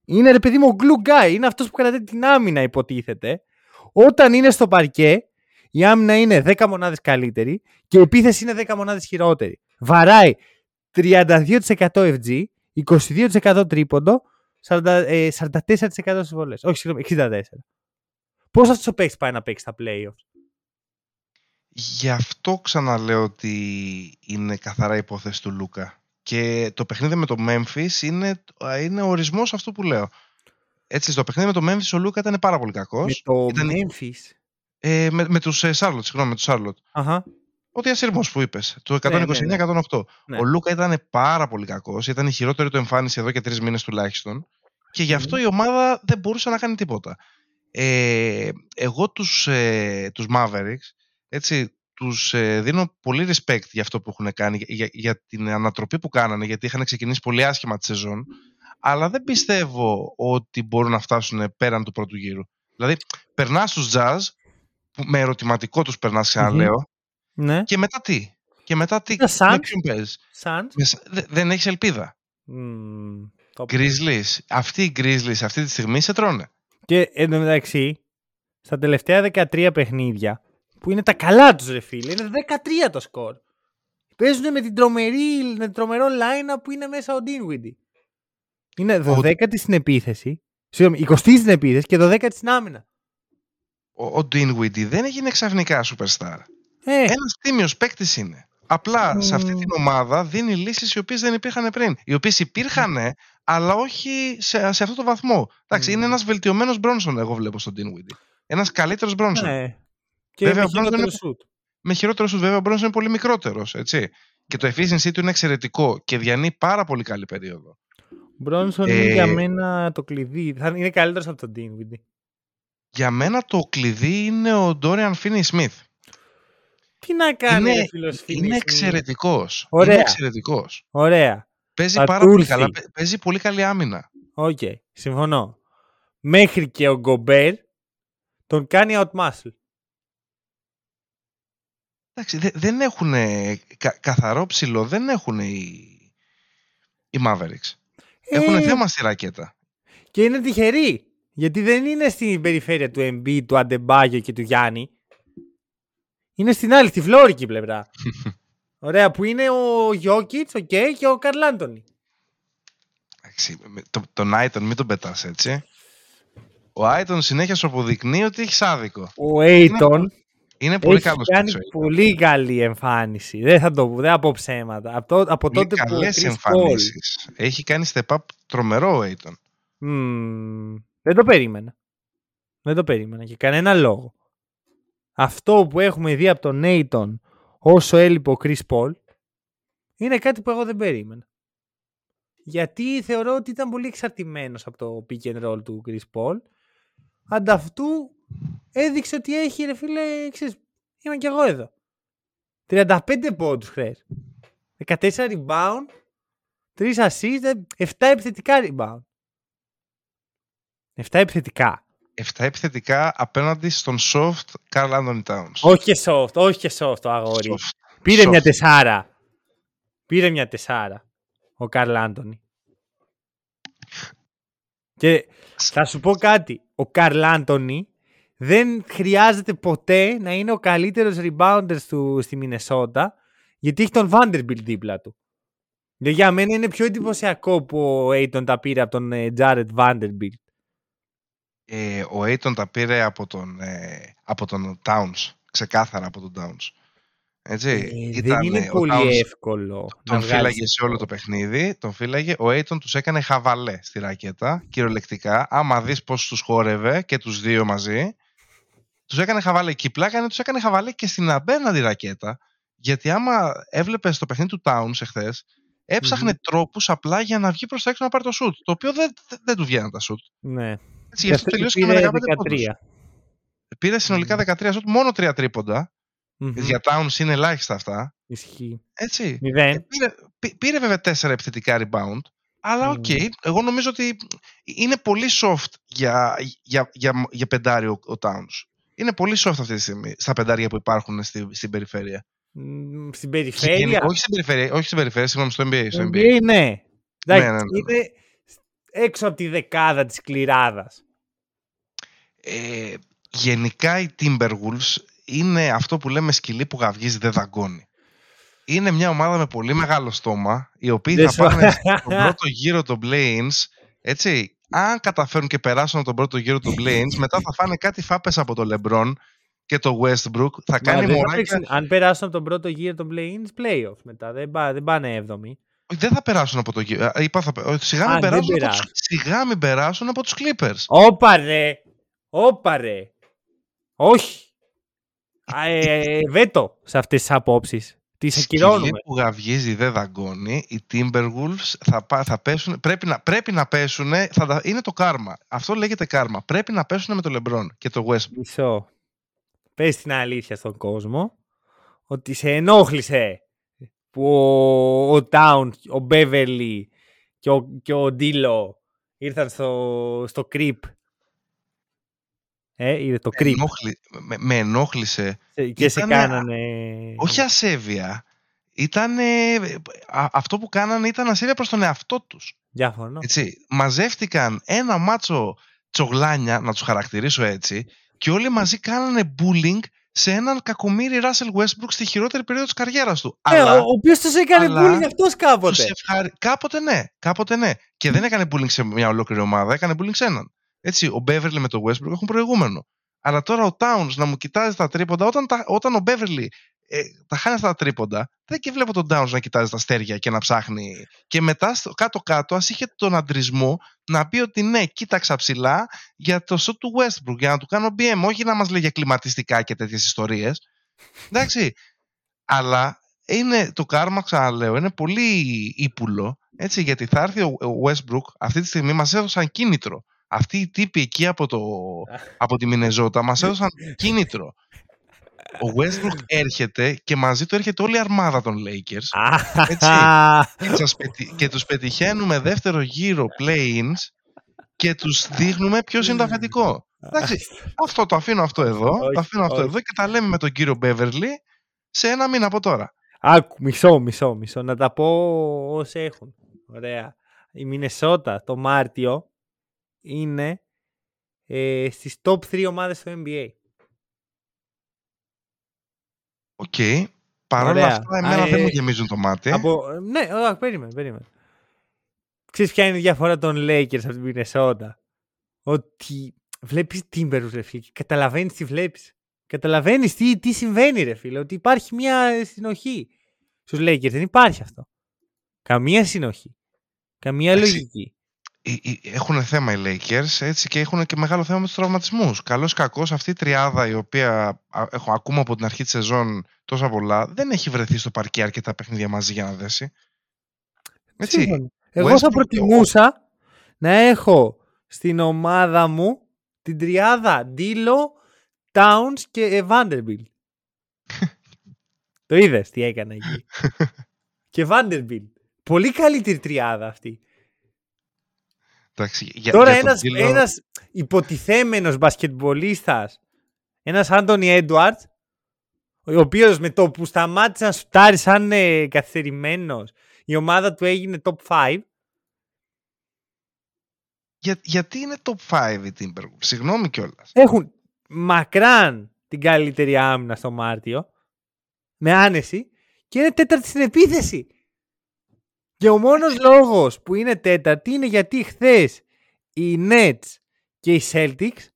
είναι ρε παιδί μου ο glue guy. Είναι αυτός που κρατάει την άμυνα, υποτίθεται. Όταν είναι στο παρκέ, η άμυνα είναι 10 μονάδες καλύτερη και η επίθεση είναι 10 μονάδες χειρότερη. Βαράει 32% FG, 22% τρίποντο, 40, ε, 44% στις βολές. Όχι, συγγνώμη, 64. Πώς αυτός ο παίχτη πάει να παίξει στα playoffs; Γι' αυτό ξαναλέω ότι είναι καθαρά υπόθεση του Λούκα. Και το παιχνίδι με το Memphis είναι, είναι ο ορισμός αυτού που λέω. Έτσι, στο παιχνίδι με το Memphis ο Λούκα ήταν πάρα πολύ Με κακός. το ήταν- Memphis. Ε, με, με τους ε, Charlotte, συγγνώμη, με τους Charlotte. Αχα. Ο διασύρμος που είπες, το Ναι, ναι, 129-108. Ναι. Ο Λούκα ήταν πάρα πολύ κακός, ήταν η χειρότερη του εμφάνιση εδώ και τρεις μήνες τουλάχιστον. Και γι' αυτό η ομάδα δεν μπορούσε να κάνει τίποτα. Ε, εγώ τους, ε, τους Mavericks, έτσι, τους ε, δίνω πολύ respect για αυτό που έχουν κάνει, για, για, για την ανατροπή που κάνανε, γιατί είχαν ξεκινήσει πολύ άσχημα τη σεζόν, αλλά δεν πιστεύω ότι μπορούν να φτάσουν πέραν του πρώτου γύρου. Δηλαδή, περνάς στους Jazz, που με ερωτηματικό τους περνάς, ξαναλέω, Ναι. και μετά τι; Και μετά τι, Τα Suns. με ποιον παίζεις; Suns. Με Sa- δε- δεν έχεις ελπίδα. Μμμ, το- Grizzlies. Αυτοί οι Grizzlies αυτή τη στιγμή σε τρώνε. Και εντωμεταξύ, στα τελευταία 13 παιχνίδια, που είναι τα καλά τους ρε φίλε, είναι 13 το σκορ. Παίζουν με την τρομερή, με την τρομερό line που είναι μέσα ο Dinwiddie. Είναι 12η στην επίθεση, συγγνώμη, 20η στην επίθεση και 12η στην άμυνα. Ο, ο Dinwiddie δεν έγινε ξαφνικά superstar. Ε, Ένας τίμιος παίκτης είναι. Απλά σε αυτή Μμμ. την ομάδα δίνει λύσεις οι οποίες δεν υπήρχαν πριν. Οι οποίες υπήρχαν, αλλά όχι σε, σε αυτό το βαθμό. Εντάξει, Μμμ. είναι ένας βελτιωμένος Μπρόνσον, εγώ βλέπω στον Dinwiddie. Ένας καλύτερος Μπρόνσον. ναι. Και Βέβαια, με ο Bronson χειρότερο είναι- σουτ. Με χειρότερο σου βέβαια ο Μπρόνσον είναι πολύ μικρότερος, έτσι. Και το efficiency του είναι εξαιρετικό και διανύει πάρα πολύ καλή περίοδο. Μπρόνσον Ε, είναι για μένα το κλειδί. Θα είναι καλύτερος από τον Dinwiddie. Για μένα το κλειδί είναι ο Dorian Finney-Smith. Τι να κάνει Είναι- ο φίλος Είναι Finney-Smith? εξαιρετικός. Ωραία. Είναι εξαιρετικός. Ωραία. Παίζει Θα πάρα του πολύ έρθει. καλά. Παί- Παίζει πολύ καλή άμυνα. Οκ. Συμφωνώ. Μέχρι και ο Γκομπέρ τον κάνει outmuscle. Εντάξει, δε- δεν έχουν κα, καθαρό ψηλό, δεν έχουν οι, οι Mavericks. Έχουν Ε, θέμα στη ρακέτα. Και είναι τυχεροί. Γιατί δεν είναι στην περιφέρεια του Embiid, του Αντεμπάγιο και του Γιάννη. Είναι στην άλλη, στη φλώρικη πλευρά. Ωραία, που είναι ο Γιώκητς, οκ, και ο Καρλ Άντονι. Εντάξει, με- το, τον Άιτον μην τον πετάς έτσι. Ο Άιτον συνέχεια σου αποδεικνύει ότι έχεις άδικο. Ο Έιτον Είναι πολύ έχεις καλός κάνει παίκτης ο Aiton. πολύ καλή εμφάνιση. Δεν θα το πω, δεν θα πω ψέματα. Από, το- από Πολύ τότε που ο καλές Chris Paul εμφανίσεις. Έχει κάνει step up τρομερό ο Aiton. Μμμ, δεν το περίμενα. Δεν το περίμενα για κανένα λόγο. Αυτό που έχουμε δει από τον Νέιτον όσο έλειπε ο Chris Paul είναι κάτι που εγώ δεν περίμενα. Γιατί θεωρώ ότι ήταν πολύ εξαρτημένος από το pick and roll του Chris Paul. Ανταυτού έδειξε ότι έχει ρε φίλε, ξέρεις, είμαι κι εγώ εδώ. 35 πόντους χθες. 14 rebound, 3 assist, 7 επιθετικά rebound. 7 επιθετικά. 7 επιθετικά απέναντι στον soft Carl Anthony Towns. Όχι και soft, όχι και soft το αγόρι. Soft. Πήρε soft. μια τεσάρα. Πήρε μια τεσάρα ο Καρλ Άντωνη. Και θα σου πω κάτι. Ο Καρλ Άντωνη δεν χρειάζεται ποτέ να είναι ο καλύτερος rebounder του στη Μινεσότα γιατί έχει τον Vanderbilt δίπλα του. Δηλαδή για μένα είναι πιο εντυπωσιακό που ο Aiton τα πήρε από τον ε, Jared Vanderbilt. Ε, ο Aiton τα πήρε από τον, ε, από τον Towns. Ξεκάθαρα από τον Towns. Έτσι, Ε, δεν ήταν, είναι ε, ο πολύ Towns εύκολο. να Τον βγάλεις φύλαγε σε όλο το παιχνίδι, τον φύλαγε. Ο Aiton τους έκανε χαβαλέ στη ρακέτα, κυριολεκτικά. Άμα δεις πώς τους χόρευε και τους δύο μαζί, τους έκανε χαβαλέ. Και η πλάκα είναι τους έκανε χαβαλέ και στην απέναντι ρακέτα. Γιατί άμα έβλεπες το παιχνίδι του Towns εχθές, έψαχνε τρόπους απλά για να βγει προς τα έξω να πάρει το σουτ. Το οποίο δεν, δεν, δεν του βγαίνουν τα σουτ. Ναι. Έτσι, Και γι' αυτό αυτό τελείωσε και πήρε με 15 πόντους. 13. Πήρε συνολικά 13 σουτ, μόνο 3 τρίποντα. Μμμ. Για Towns είναι ελάχιστα αυτά. Ισχύει. Έτσι. Ε, Μηδέν. πήρε, πή- πήρε βέβαια τέσσερα επιθετικά rebound. Αλλά οκ, Μμμ. εγώ νομίζω ότι είναι πολύ soft για, για, για, για πεντάρι ο, ο Towns. Είναι πολύ soft αυτή τη στιγμή στα πεντάρια που υπάρχουν στη, στην περιφέρεια. Μ, Στην Και περιφέρεια. γενικά- όχι στην περιφέρεια, όχι στην περιφέρεια, συγγνώμη, στο NBA. Στο Το NBA. NBA, ναι. Εντάξει, ναι, ναι, ναι. Είναι έξω από τη δεκάδα της κληράδας. Ε, γενικά οι Timberwolves είναι αυτό που λέμε σκυλί που γαυγίζει δεν δαγκώνει. Είναι μια ομάδα με πολύ μεγάλο στόμα, οι οποίοι Δεν θα σου- πάνε στον πρώτο γύρο των play-ins, έτσι, αν καταφέρουν και περάσουν από τον πρώτο γύρο των play-ins, μετά θα φάνε κάτι φάπες από το LeBron και το Westbrook, θα Μα κάνει δεν θα μωράκια, παίξουν- Αν περάσουν από τον πρώτο γύρο των play-ins, playoffs μετά. Δεν, πά- δεν πάνε έβδομη. δεν θα περάσουν από το γύρο, Α, είπα, θα, πε- σιγά, Α, μην δεν περάσουν από τους, περάσουν. σιγά μην περάσουν από τους Clippers. Όπα ρε! Όπα ρε! Όχι! Α, ε, ε, βέτο σε αυτές τις απόψεις. Τις Σκυλί ακυρώνουμε. που γαυγίζει δεν δαγκώνει. Οι Timberwolves θα, πά- θα πέσουν, πρέπει να, πρέπει να πέσουν, θα τα- είναι το κάρμα. Αυτό λέγεται κάρμα. Πρέπει να πέσουν με το LeBron και το Westbrook. Μισό. Πες την αλήθεια στον κόσμο ότι σε ενόχλησε που ο, ο Town, ο Beverly και ο, και ο Ντίλο ήρθαν στο, στο Creep. Ε, είδε το Creep. Ενόχλη- με, με ενόχλησε. Ε, και σε ήτανε- κάνανε... Όχι ασέβεια. Ήταν, αυτό που κάνανε ήταν ασέβεια προς τον εαυτό τους. Διαφωνώ. Έτσι. Μαζεύτηκαν ένα μάτσο τσογλάνια, να τους χαρακτηρίσω έτσι, και όλοι μαζί κάνανε bullying σε έναν κακομύρι Ράσελ Westbrook στη χειρότερη περίοδο της καριέρας του. Ε, αλλά, ο οποίος τους έκανε αλλά, bullying αυτός κάποτε. Ευχαρι... Κάποτε ναι, κάποτε ναι. Και δεν έκανε bullying σε μια ολόκληρη ομάδα, έκανε bullying σε έναν. Έτσι, ο Beverly με το Westbrook έχουν προηγούμενο. Αλλά τώρα ο Towns να μου κοιτάζει τα τρίποντα, όταν, τα, όταν ο Beverly ε, τα χάνει αυτά τα τρίποντα, δεν και βλέπω τον Downs να κοιτάζει τα αστέρια και να ψάχνει. Και μετά κάτω-κάτω, ας είχε τον αντρισμό να πει ότι ναι, κοίταξα ψηλά για το σωτ του Westbrook, για να του κάνω BM, όχι να μας λέει για κλιματιστικά και τέτοιες ιστορίες. Εντάξει. Αλλά είναι, το κάρμα, ξαναλέω, είναι πολύ ύπουλο, έτσι, γιατί θα έρθει ο Westbrook, αυτή τη στιγμή μας έδωσαν κίνητρο. Αυτοί οι τύποι εκεί από, το, από τη Μινεζότα μας έδωσαν κίνητρο ο Westbrook έρχεται και μαζί του έρχεται όλη η αρμάδα των Lakers. έτσι, και τους πετυχαίνουμε δεύτερο γύρο play-ins και τους δείχνουμε ποιος είναι το αφεντικό. Εντάξει, αυτό το αφήνω αυτό εδώ, το αφήνω αυτό εδώ και τα λέμε με τον κύριο Beverly σε ένα μήνα από τώρα. Άκου, μισό, μισό, μισό. Να τα πω όσοι έχουν. Ωραία. Η Μινεσότα το Μάρτιο είναι ε, στις top 3 ομάδες του NBA. OK. Okay. Παρ' όλα αυτά, εμένα δεν μου γεμίζουν το μάτι. Από... Ναι, όχι, περίμενε, περίμενε. Ξέρεις ποια είναι η διαφορά των Lakers από την Μινεσότα. Ότι βλέπεις Timberwolves, ρε φίλε, και καταλαβαίνεις τι βλέπεις. Καταλαβαίνεις τι, τι συμβαίνει, ρε φίλε, ότι υπάρχει μια συνοχή. Στους Lakers δεν υπάρχει αυτό. Καμία συνοχή. Καμία λογική έχουν θέμα οι Lakers έτσι, και έχουν και μεγάλο θέμα με τους τραυματισμούς. Καλώς κακώς αυτή η τριάδα η οποία έχω, ακούμε από την αρχή της σεζόν τόσα πολλά δεν έχει βρεθεί στο παρκή αρκετά παιχνίδια μαζί για να δέσει. Έτσι. Εγώ θα προτιμούσα να έχω στην ομάδα μου την τριάδα Ντίλο, Towns και Vanderbilt. Το είδες τι έκανε εκεί. και Vanderbilt. Πολύ καλύτερη τριάδα αυτή. Εντάξει, για, Τώρα ένας, ένας υποτιθέμενος μπασκετμπολίστας, ένας Άντωνι Έντουαρτς, ο οποίος με το που σταμάτησε να σουτάρει σαν ε, καθυστερημένος, η ομάδα του έγινε top 5. Για, γιατί είναι top 5 η Timberwolves, συγγνώμη κιόλας. Έχουν μακράν την καλύτερη άμυνα στο Μάρτιο, με άνεση, και είναι τέταρτη στην επίθεση. Και ο μόνος λόγος που είναι τέταρτη είναι γιατί χθες οι Nets και οι Celtics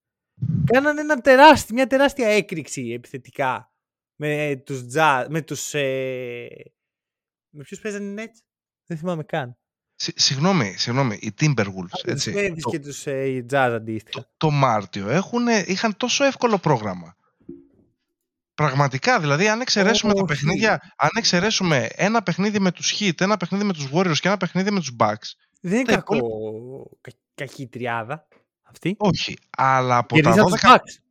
κάνανε ένα τεράστι, μια τεράστια έκρηξη επιθετικά με τους jazz, με τους... Ε... Με ποιους παίζανε οι Nets? Δεν θυμάμαι καν. Συγγνώμη, συγγνώμη, οι Timberwolves, έτσι. Τους και τους ε, Jazz αντίστοιχα. Το, το Μάρτιο έχουν, είχαν τόσο εύκολο πρόγραμμα. Πραγματικά, δηλαδή, αν εξαιρέσουμε τα παιχνίδια, αν εξαιρέσουμε ένα παιχνίδι με τους Heat, ένα παιχνίδι με τους Warriors και ένα παιχνίδι με τους Bucks. Δεν είναι κακό, κα, κακή τριάδα αυτή. Όχι, αλλά από τα 12... Τους Bucks.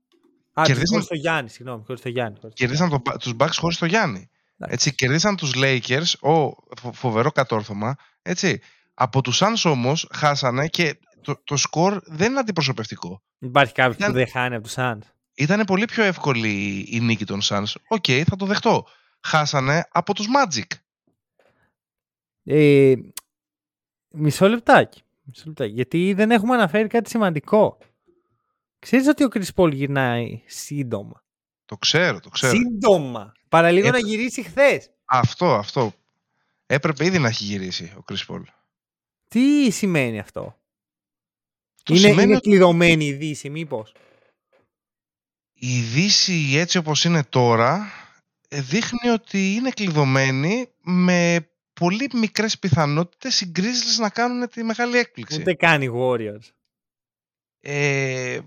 Α, κερδίσαν... χωρίς το Γιάννη, συγγνώμη, χωρίς το Γιάννη. Χωρίς κερδίσαν το... τους Bucks χωρίς το Γιάννη. Έτσι, κερδίσαν τους Lakers, ο φοβερό κατόρθωμα, έτσι. Από τους Suns όμως χάσανε και το, το σκορ δεν είναι αντιπροσωπευτικό. Υπάρχει κάποιος που δεν χάνει από τους Suns ήταν πολύ πιο εύκολη η νίκη των Suns. OK, okay, θα το δεχτώ. Χάσανε από τους Magic. Ε, μισό λεπτάκι. Μισό λεπτάκι. Γιατί δεν έχουμε αναφέρει κάτι σημαντικό. Ξέρεις ότι ο Chris Paul γυρνάει σύντομα; Το ξέρω, το ξέρω. Σύντομα. Παραλίγο να γυρίσει χθες. Αυτό, αυτό. Έπρεπε ήδη να έχει γυρίσει ο Chris Paul. Τι σημαίνει αυτό; είναι, σημαίνει είναι κλειδωμένη η Δύση μήπως; Η Δύση έτσι όπως είναι τώρα ε, δείχνει ότι είναι κλειδωμένη με πολύ μικρές πιθανότητες οι Grizzlies να κάνουν τη μεγάλη έκπληξη. Ούτε κάνει Warriors. Ε,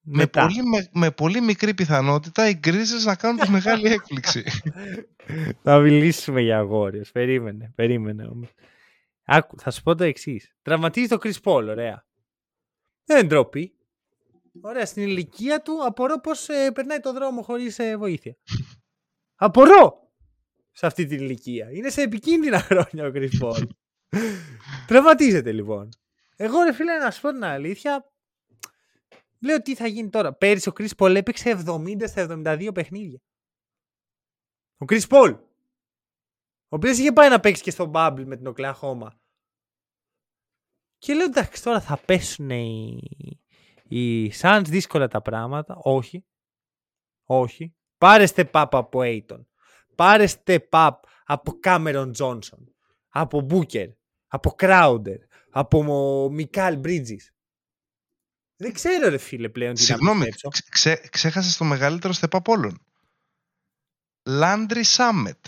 με, πολύ, με, πολύ μικρή πιθανότητα οι Grizzlies να κάνουν τη μεγάλη έκπληξη. θα μιλήσουμε για Warriors. Περίμενε, περίμενε όμως. Άκου, θα σου πω το εξής. Τραυματίζει το Chris Paul, ωραία. Δεν ντροπή. Ωραία, στην ηλικία του απορώ πώς ε, περνάει το δρόμο χωρίς ε, βοήθεια. απορώ! Σε αυτή την ηλικία. Είναι σε επικίνδυνα χρόνια ο Chris Paul. Τραυματίζεται λοιπόν. Εγώ ρε φίλε να σου πω την αλήθεια. Λέω τι θα γίνει τώρα. Πέρυσι ο Chris Paul έπαιξε 70 στα 72 παιχνίδια. Ο Chris Paul. Ο οποίος είχε πάει να παίξει και στο Bubble με την Οκλαχώμα. Και λέω εντάξει τώρα θα πέσουν οι, οι Suns δύσκολα τα πράγματα. Όχι. Όχι. Πάρε step up από Aiton. Πάρε step up από Cameron Johnson. Από Booker. Από Crowder. Από Μικάλ Bridges. Δεν ξέρω ρε φίλε πλέον τι Συγγνώμη, να πιστέψω. ξέ, ξέχασες το μεγαλύτερο step up όλων. Landry Summit.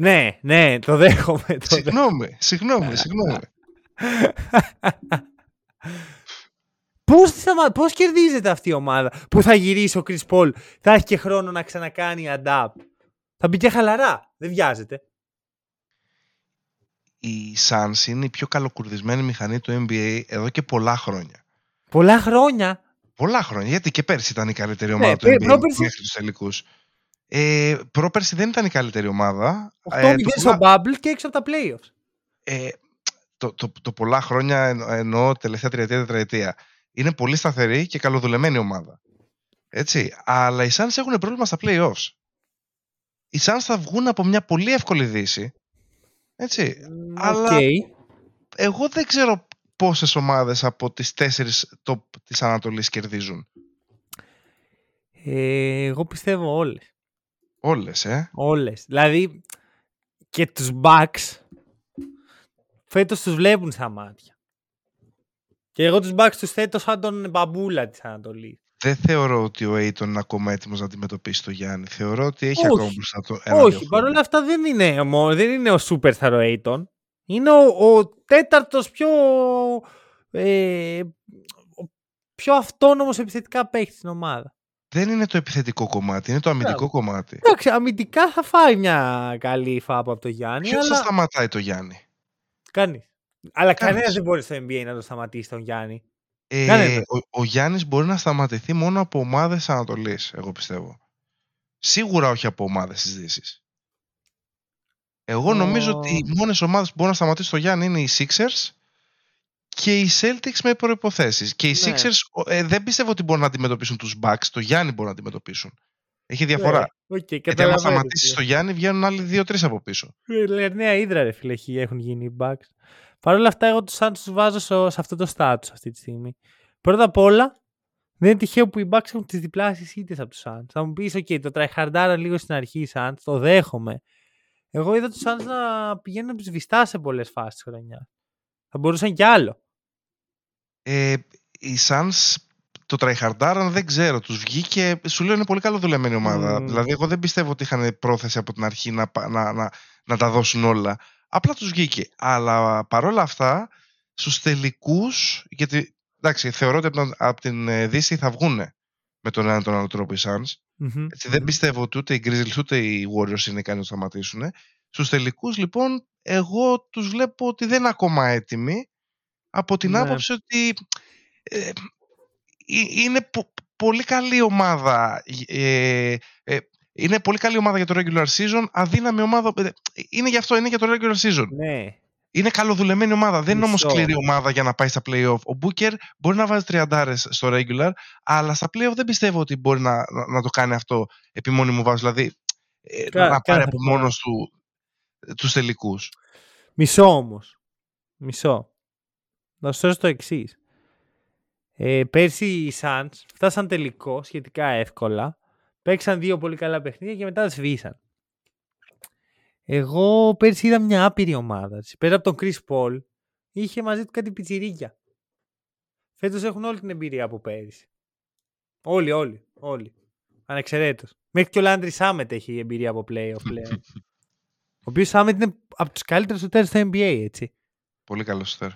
Ναι, ναι, το δέχομαι. Το δέχομαι. Συγγνώμη, συγγνώμη, συγγνώμη. Πώς, σταμα... Πώς κερδίζεται αυτή η ομάδα που θα γυρίσει ο Chris Paul, θα έχει και χρόνο να ξανακάνει adapt. Θα μπει και χαλαρά. Δεν βιάζεται. Οι Suns είναι η πιο καλοκουρδισμένη μηχανή του NBA εδώ και πολλά χρόνια. Πολλά χρόνια. Πολλά χρόνια, γιατί και πέρσι ήταν η καλύτερη Ναι, ομάδα του πρέ- NBA πρόπερσι- μέχρι τους τελικούς. Ε, πρόπερσι δεν ήταν η καλύτερη ομάδα. 8-0 Ε, το, στο πολλά, bubble και έξω από τα playoffs. ε, το, το, το πολλά χρόνια εννο- εννοώ τελευταία τριετία, τετραετία. Είναι πολύ σταθερή και καλοδουλεμένη ομάδα. Έτσι. Αλλά οι Suns έχουν πρόβλημα στα playoffs. Οι Suns θα βγουν από μια πολύ εύκολη δύση. Έτσι. Αλλά- Οκ. Εγώ δεν ξέρω πόσες ομάδες από τις τέσσερις top της Ανατολής κερδίζουν. Ε, εγώ πιστεύω όλες. Όλες, ε. Όλες. Δηλαδή και τους Bucks φέτος τους βλέπουν στα μάτια. Και εγώ τους Bucks τους θέτω σαν τον μπαμπούλα της Ανατολής. Δεν θεωρώ ότι ο Aiton είναι ακόμα έτοιμος να αντιμετωπίσει τον Γιάννη. Θεωρώ ότι έχει Όχι. ακόμα μπροστά του ένα-δύο Όχι, χρόνια. παρόλα αυτά δεν είναι, ο- δεν είναι ο superstar ο Aiton. Είναι ο, ο τέταρτος πιο, ε, ο πιο αυτόνομος επιθετικά παίχτη στην ομάδα. Δεν είναι το επιθετικό κομμάτι, είναι το αμυντικό Μπράβο. κομμάτι. Εντάξει, αμυντικά θα φάει μια καλή φάπα από τον Γιάννη, Ποιος θα αλλά σταματάει το Γιάννη; κανείς. Αλλά Κανείς. κανένας δεν μπορεί στο NBA να το σταματήσει τον Γιάννη. Ε, Κάνε ο, ο Γιάννης μπορεί να σταματηθεί μόνο από ομάδες Ανατολής, εγώ πιστεύω. Σίγουρα όχι από ομάδες της Δύσης. Εγώ Ο- νομίζω ότι οι μόνες ομάδες που μπορούν να σταματήσουν τον Γιάννη είναι οι Sixers και οι Celtics με προϋποθέσεις. Και οι Ναι. Sixers ε, δεν πιστεύω ότι μπορούν να αντιμετωπίσουν τους Bucks. Το Γιάννη μπορούν να αντιμετωπίσουν. Έχει διαφορά. Ναι, οκ, Γιατί άμα καταλαβαίνω, σταματήσει φίλε. το Γιάννη βγαίνουν άλλοι δύο-τρεις από πίσω. Ε, Λερναία ύδρα ρε φίλε έχει- έχουν γίνει οι Bucks. Παρ' όλα αυτά εγώ τους Suns τους βάζω στο- σε αυτό το status αυτή τη στιγμή. Πρώτα απ' όλα δεν είναι τυχαίο που οι Bucks έχουν τις διπλάσιες ήττες από τους Suns. Θα μου πεις ok το tryhardάραν λίγο στην αρχή οι Suns, το δέχομαι. Εγώ είδα τους Suns να πηγαίνουν σβηστά σε πολλές φάσεις της χρονιάς. Θα μπορούσαν κι άλλο. Ε, οι Suns το τριχαρντάραν δεν ξέρω. Τους βγήκε, σου λέω είναι πολύ καλοδουλεμένη ομάδα. Μμμ. Δηλαδή εγώ δεν πιστεύω ότι είχαν πρόθεση από την αρχή να, πα- να, να, να τα δώσουν όλα. Απλά τους βγήκε. Αλλά παρόλα αυτά στους τελικούς, γιατί εντάξει θεωρώ ότι από την, από την ε, Δύση θα βγούνε με τον ένα τον άλλο τρόπο οι Suns. Μμμ. Έτσι, δεν πιστεύω ότι ούτε οι Grizzlies ούτε οι Warriors είναι ικανοί να το σταματήσουν. Στους τελικούς λοιπόν εγώ τους βλέπω ότι δεν είναι ακόμα έτοιμοι από την Ναι. άποψη ότι ε, ε, είναι πο- πολύ καλή ομάδα ε, ε, είναι πολύ καλή ομάδα για το regular season αδύναμη ομάδα ε, είναι γι' αυτό, είναι για το regular season Ναι. είναι καλοδουλεμένη ομάδα. Δεν είναι όμως Μισό. σκληρή ομάδα για να πάει στα playoff. Ο Booker μπορεί να βάζει τριαντάρες στο regular, αλλά στα playoff δεν πιστεύω ότι μπορεί να, να, να το κάνει αυτό επί μόνιμου βάση. Δηλαδή ε, Κα- να πάρει κάθε από φορά. μόνος του τους τελικούς. Μισό όμως. Μισό. Να σου θέσω το εξής. Ε, πέρσι οι Suns φτάσαν τελικό σχετικά εύκολα. Παίξαν δύο πολύ καλά παιχνίδια και μετά σβήσαν. Εγώ πέρσι είδα μια άπειρη ομάδα. της. Πέρα από τον Chris Paul είχε μαζί του κάτι πιτσιρίκια. Φέτος έχουν όλη την εμπειρία από πέρυσι. Όλοι, όλοι, όλοι. Ανεξαιρέτως. Μέχρι και ο Λάντρι Σάμετ έχει εμπειρία από playoff πλέον. ο οποίος Σάμετ είναι από τους καλύτερους σου στο NBA, έτσι. Πολύ καλός σουτέρ.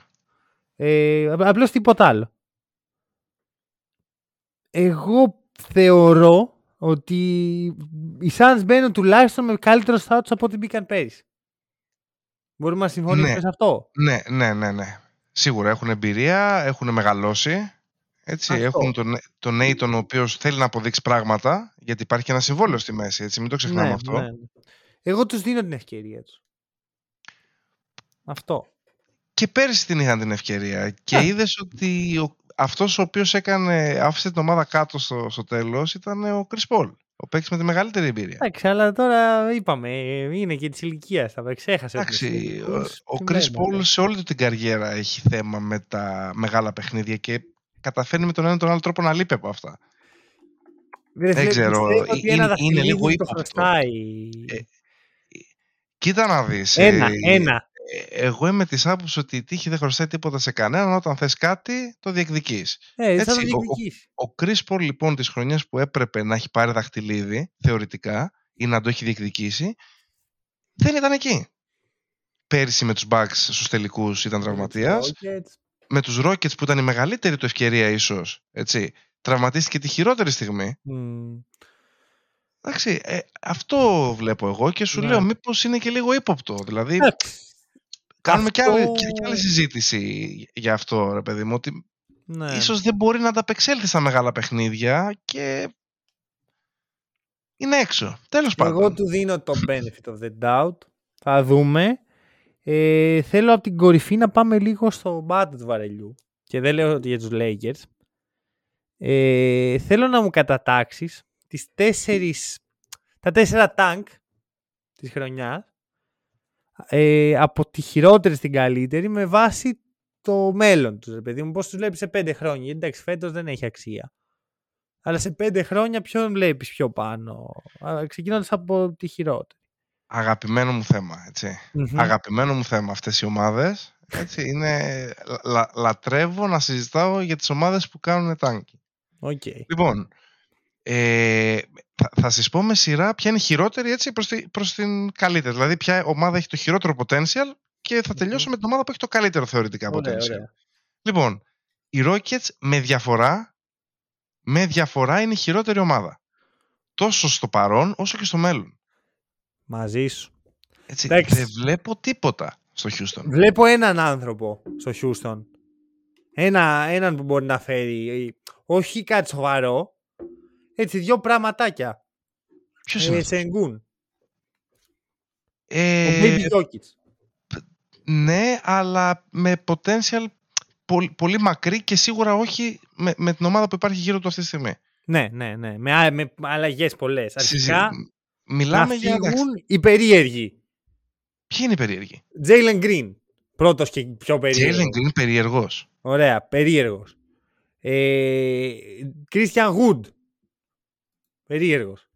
Ε, Απλώς τίποτα άλλο. Εγώ θεωρώ ότι οι Suns μπαίνουν τουλάχιστον με καλύτερο status από ό,τι μπήκαν πέρυσι. Μπορούμε να συμφωνήσουμε Ναι. σε αυτό; Ναι, ναι, ναι, ναι. Σίγουρα έχουν εμπειρία, έχουν μεγαλώσει. Έτσι, Αυτό. έχουν τον, τον Nathan ο οποίος θέλει να αποδείξει πράγματα, γιατί υπάρχει και ένα συμβόλαιο στη μέση, έτσι, μην το ξεχνάμε Ναι, αυτό. ναι, ναι. Εγώ τους δίνω την ευκαιρία τους. Αυτό. Και πέρυσι την είχαν την ευκαιρία και Α. είδες ότι ο, αυτός ο οποίος έκανε, άφησε την ομάδα κάτω στο, στο τέλος ήταν ο Chris Paul. Ο παίκτης με τη μεγαλύτερη εμπειρία. Εντάξει, αλλά τώρα είπαμε, είναι και της ηλικίας. Θα ξέχασε. Εντάξει, ο, ο Chris Paul σε όλη του την καριέρα έχει θέμα με τα μεγάλα παιχνίδια και καταφέρνει με τον ένα τον άλλο τρόπο να λείπει από αυτά. Δεν ξέρω. Είναι, είναι λίγο ύποπτο. Ε, κοίτα να δεις. Ένα, ε, ένα. Ε, εγώ είμαι της άποψης ότι η τύχη δεν χρωστάει τίποτα σε κανέναν. Όταν θες κάτι, το διεκδικείς. Ε, Έτσι, το ο, ο, ο Chris Paul λοιπόν τις χρονιές που έπρεπε να έχει πάρει δαχτυλίδι, θεωρητικά, ή να το έχει διεκδικήσει, δεν ήταν εκεί. Πέρυσι με τους Bucks στους τελικούς ήταν τραυματίας. Με τους Rockets που ήταν η μεγαλύτερη του ευκαιρία ίσως. Έτσι, τραυματίστηκε τη χειρότερη στιγμή. Mm. Εντάξει, ε, αυτό βλέπω εγώ και σου ναι. λέω μήπως είναι και λίγο ύποπτο. Δηλαδή, κάνουμε αυτό... και, άλλη, και, άλλη συζήτηση για αυτό, ρε παιδί μου, ότι ναι. ίσως δεν μπορεί να ανταπεξέλθει στα μεγάλα παιχνίδια και είναι έξω. Τέλος πάντων. Εγώ του δίνω το benefit of the doubt. Θα δούμε. Ε, θέλω από την κορυφή να πάμε λίγο στο μπάτο του βαρελιού. Και δεν λέω για τους Lakers. Ε, θέλω να μου κατατάξεις τις τέσσερις, τα τέσσερα τάγκ της χρονιάς ε, από τη χειρότερη στην καλύτερη με βάση το μέλλον τους, παιδί μου. Πώς τους βλέπεις σε πέντε χρόνια. Εντάξει, φέτος δεν έχει αξία. Αλλά σε πέντε χρόνια ποιον βλέπεις πιο πάνω; Ξεκινώντας από τη χειρότερη. Αγαπημένο μου θέμα, Αγαπημένο μου θέμα αυτές οι ομάδες. Έτσι, είναι, λα, λατρεύω να συζητάω για τις ομάδες που κάνουν τάγκη. Okay. Λοιπόν, ε, θα, θα σας πω με σειρά ποια είναι χειρότερη έτσι προς, τη, προς την καλύτερη. Δηλαδή ποια ομάδα έχει το χειρότερο potential και θα τελειώσω με την ομάδα που έχει το καλύτερο θεωρητικά potential. Λοιπόν, οι Rockets με διαφορά, με διαφορά είναι η χειρότερη ομάδα. Τόσο στο παρόν όσο και στο μέλλον. Μαζί σου. Έτσι, δεν βλέπω τίποτα στο Houston. Βλέπω έναν άνθρωπο στο Houston. Ένα, έναν που μπορεί να φέρει όχι κάτι σοβαρό, έτσι, δυο πραγματάκια. Ποιος είναι ε, Σενγκούν. Ε, ο Baby Jokic. Ναι, αλλά με potential πολύ, πολύ μακρύ και σίγουρα όχι με, με την ομάδα που υπάρχει γύρω του αυτή τη στιγμή. Ναι, ναι, ναι. Με, με αλλαγές πολλές. Αρχικά Μιλάμε να φύγουν οι περίεργοι. Ποιοι είναι οι περίεργοι; Jalen Green. Πρώτος και πιο περίεργος. Jalen Green περίεργος. Ωραία, περίεργος. Ε, Christian Wood. Περίεργος.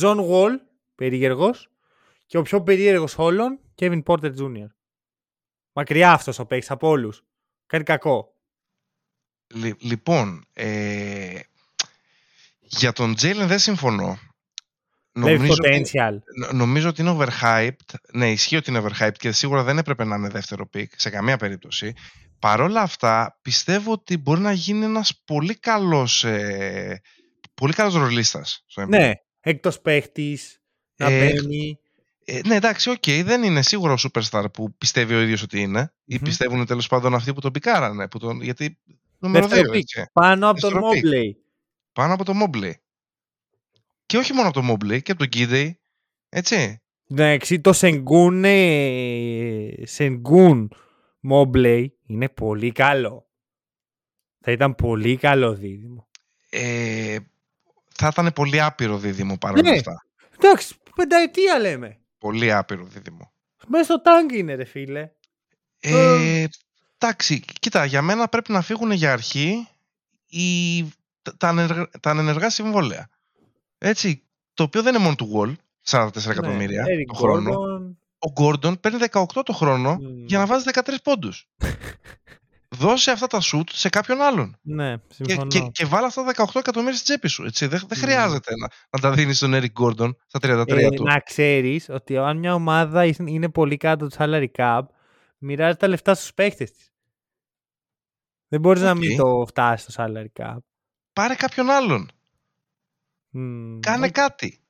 John Wall. Περίεργος. Και ο πιο περίεργος όλων, Kevin Porter Jr. Μακριά αυτός ο παίκτης από όλους. Κάνει κακό. λοιπόν, ε, για τον Jalen δεν συμφωνώ. Νομίζω potential. Ότι, νομίζω ότι είναι overhyped. Ναι, ισχύει ότι είναι overhyped και σίγουρα δεν έπρεπε να είναι δεύτερο pick σε καμία περίπτωση. Παρ' όλα αυτά, πιστεύω ότι μπορεί να γίνει ένας πολύ καλός, ε, πολύ καλός ρολίστας. ναι, εκτός παίχτης, να ε, μπαίνει. Ε, ναι, εντάξει, OK, okay, δεν είναι σίγουρο ο superstar που πιστεύει ο ίδιος ότι είναι. Mm-hmm. Ή πιστεύουν τέλος πάντων αυτοί που τον πικάρανε. Που τον, γιατί νούμερο δύο, Πάνω από τον Mobley. Πάνω από τον Mobley. Και όχι μόνο από τον Mobley, και από τον Giddey. Έτσι. Ναι, το Sengun, Sengun Mobley είναι πολύ καλό. Θα ήταν πολύ καλό δίδυμο. Ε, θα ήταν πολύ άπειρο δίδυμο παρόλα ναι. αυτά. Εντάξει, πενταετία λέμε. Πολύ άπειρο δίδυμο. Μέσα στο τάγκ είναι ρε φίλε. Ε, εντάξει, κοίτα, για μένα πρέπει να φύγουν για αρχή οι, τα, ανεργα, τα ανενεργά συμβόλαια. Έτσι, το οποίο δεν είναι μόνο του Wall, 44 ναι, εκατομμύρια το χρόνο. Ο Γκόρντον παίρνει 18 το χρόνο για να βάζει 13 πόντους. Δώσε αυτά τα σουτ σε κάποιον άλλον. Ναι, συμφωνώ. Και, και, και βάλε αυτά τα 18 εκατομμύρια στην τσέπη σου. Έτσι. Δεν, δεν χρειάζεται να, να τα δίνεις στον Eric Gordon στα 33 ε, του. Να ξέρεις ότι αν μια ομάδα είναι πολύ κάτω του salary cap, μοιράζει τα λεφτά στους παίχτε της. Δεν μπορείς okay. να μην το φτάσεις στο salary cap. Πάρε κάποιον άλλον. Κάνε κάτι.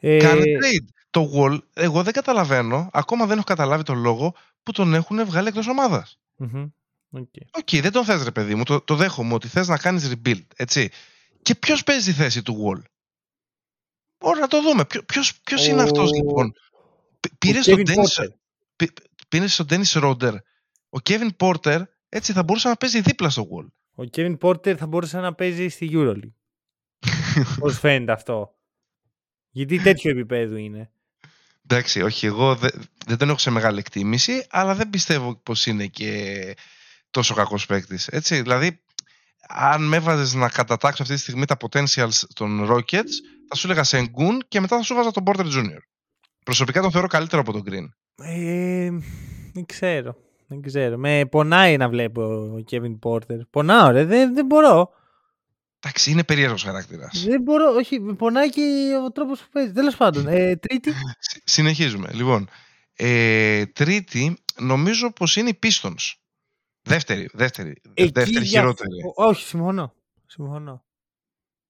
Ε... Κάνε trade. Το Wall, εγώ δεν καταλαβαίνω, ακόμα δεν έχω καταλάβει τον λόγο που τον έχουν βγάλει εκτός ομάδας. Mm-hmm. Okay. okay. δεν τον θες ρε παιδί μου, το, το δέχομαι ότι θες να κάνεις rebuild, έτσι. Και ποιος παίζει τη θέση του Wall; Μπορεί να το δούμε. Ποιος, ποιος είναι αυτός λοιπόν; Πήρες στον Dennis, πήρες στον Dennis Roder. Ο Kevin Porter έτσι θα μπορούσε να παίζει δίπλα στο Wall. Ο Kevin Porter θα μπορούσε να παίζει στη EuroLeague. Πώς φαίνεται αυτό; Γιατί τέτοιο επίπεδο είναι; Εντάξει, όχι, εγώ δε, δεν τον έχω σε μεγάλη εκτίμηση, αλλά δεν πιστεύω πως είναι και τόσο κακός παίκτης. Έτσι, δηλαδή, αν με έβαζες να κατατάξω αυτή τη στιγμή τα potentials των Rockets, θα σου έλεγα Sengun και μετά θα σου βάζα τον Porter Jr. Προσωπικά τον θεωρώ καλύτερο από τον Green. Ε, δεν ξέρω. Δεν ξέρω. Με πονάει να βλέπω ο Kevin Porter. Πονάω, ρε. Δεν, δεν μπορώ. Εντάξει, είναι περίεργος χαρακτήρας. Δεν μπορώ. Όχι, με πονάει και ο τρόπος που παίζει. Τέλος πάντων. Ε, τρίτη. Συνεχίζουμε. Λοιπόν, ε, τρίτη, νομίζω πως είναι η Pistons. Δεύτερη, δεύτερη, Εκεί δεύτερη για- χειρότερη. Όχι, συμφωνώ. Συμφωνώ.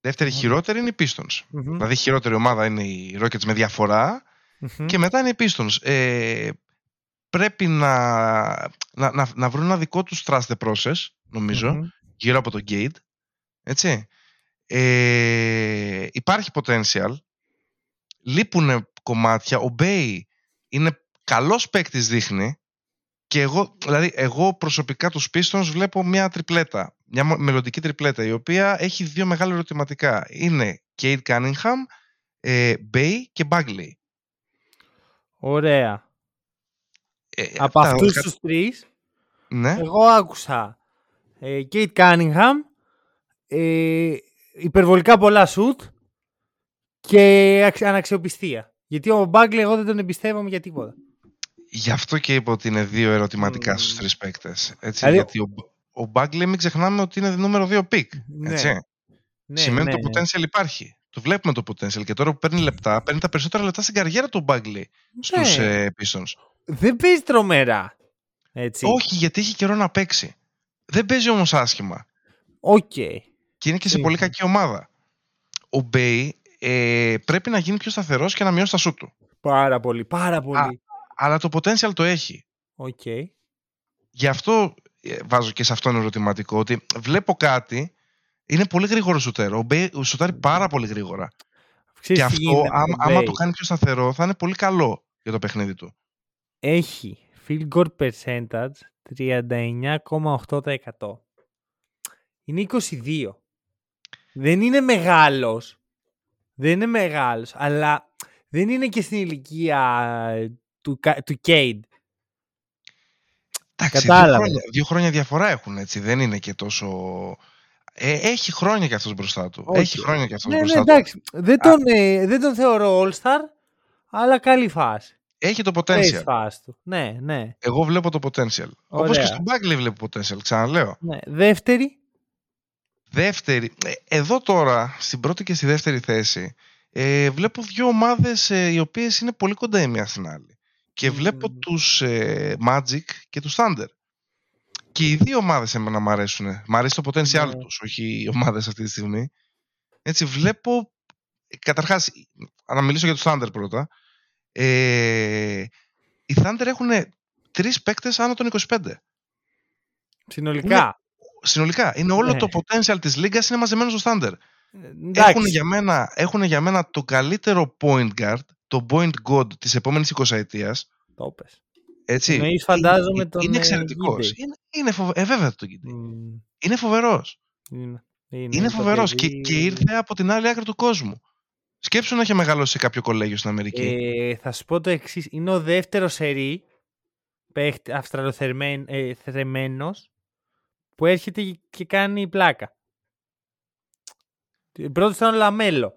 Δεύτερη Συμφωνώ. χειρότερη είναι η Pistons. Μμμ. Δηλαδή, η χειρότερη ομάδα είναι οι Rockets με διαφορά Μμμ. και μετά είναι οι Pistons. Ε, πρέπει να, να, να, να βρουν ένα δικό τους trust the process, νομίζω, Μμμ. γύρω από το gate. Έτσι. Ε, υπάρχει potential. Λείπουν κομμάτια. Ο Bay είναι καλός παίκτης δείχνει. Και εγώ, δηλαδή, εγώ προσωπικά τους Pistons βλέπω μια τριπλέτα. Μια μο- μελλοντική τριπλέτα, η οποία έχει δύο μεγάλα ερωτηματικά. Είναι Kate Cunningham, ε, Bay και Bagley. Ωραία. Ε, Από αυτά, αυτούς κα- τους τρεις, Ναι. εγώ άκουσα ε, Cade Cunningham, ε, υπερβολικά πολλά σουτ και αξ- αναξιοπιστία. Γιατί ο Bagley εγώ δεν τον εμπιστεύομαι για τίποτα. Γι' αυτό και είπα ότι είναι δύο ερωτηματικά Μμμ. στους τρεις παίκτες. Έτσι, Δηλαδή- γιατί ο, ο Bagley μην ξεχνάμε ότι είναι νούμερο δύο pick. Ναι, Έτσι. Ναι, Σημαίνει ναι, ότι το ναι. potential υπάρχει. Το βλέπουμε το potential και τώρα που παίρνει λεπτά, παίρνει τα περισσότερα λεπτά στην καριέρα του Bagley στους Ναι. ε, Pistons. Δεν παίζει τρομερά. Έτσι. Όχι, γιατί έχει καιρό να παίξει. Δεν παίζει όμως άσχημα. Οκ. Και είναι και σε Σύμφωνοι. πολύ κακή ομάδα. Ο Bay ε, πρέπει να γίνει πιο σταθερός και να μειώσει τα σουτ του. Πάρα πολύ, πάρα πολύ. Αλλά το potential το έχει. Οκ. Γι' αυτό ε, βάζω και σε αυτό ένα ερωτηματικό ότι βλέπω κάτι, είναι πολύ γρήγορος σουτέρ. Ο Μπέι σουτάρει πάρα πολύ γρήγορα. Ξέρεις και τι αυτό, γίνεται με άμα, τον άμα Bay. το κάνει πιο σταθερό, θα είναι πολύ καλό για το παιχνίδι του. Έχει field goal percentage 39,8%. Είναι 22. Δεν είναι μεγάλος. Δεν είναι μεγάλος, αλλά δεν είναι και στην ηλικία ε, του, Κα- του Cade. Εντάξει, δύο Κατάλαβες. χρόνια, δύο χρόνια διαφορά έχουν έτσι. Δεν είναι και τόσο. Ε, έχει χρόνια κι αυτός μπροστά του. Όχι. Έχει χρόνια κι αυτός Ναι, ναι, μπροστά του. εντάξει. Δεν τον, ε, δεν τον θεωρώ all-star, αλλά καλή φάση. Έχει το Έχει potential. φάση του. Ναι, ναι. Εγώ βλέπω το potential. Όπως και Ωραία. στον Bagley βλέπω potential. Ξαναλέω. ναι. Δεύτερη. Δεύτερη. ε, Εδώ τώρα, στην πρώτη και στη δεύτερη θέση, ε, βλέπω δύο ομάδες ε, οι οποίες είναι πολύ κοντά η μία στην άλλη. Και βλέπω Μμμ. τους ε, Magic και τους Thunder. Και οι δύο ομάδες εμένα μου αρέσουν. Μ' αρέσει το potential Ναι. τους, όχι οι ομάδες αυτή τη στιγμή. Έτσι βλέπω, ε, καταρχάς, να μιλήσω για τους Thunder πρώτα. Ε, οι Thunder έχουν τρεις παίκτες άνω των 25. Συνολικά. Συνολικά, είναι όλο Ναι. το potential της λίγας είναι μαζεμένο στο Thunder. Ε, εντάξει. Έχουν για, μένα, έχουν για μένα το καλύτερο point guard, το point god της επόμενης 20 ετίας. Το πες. Έτσι. Εννοείς, φαντάζομαι, είναι, τον, είναι ε, εξαιρετικός. Gidey. Είναι, είναι φοβε... ε, βέβαια το Gidey. Μμμ. Είναι φοβερός. Είναι, Είναι το φοβερός και, παιδί- και ήρθε από την άλλη άκρη του κόσμου. Σκέψου να έχει μεγαλώσει σε κάποιο κολέγιο στην Αμερική. Ε, θα σου πω το εξής. Είναι ο δεύτερος σερί παίχτη αυστραλοθρεμένος που έρχεται και- και κάνει πλάκα. Πρώτο ήταν ο Λαμέλο.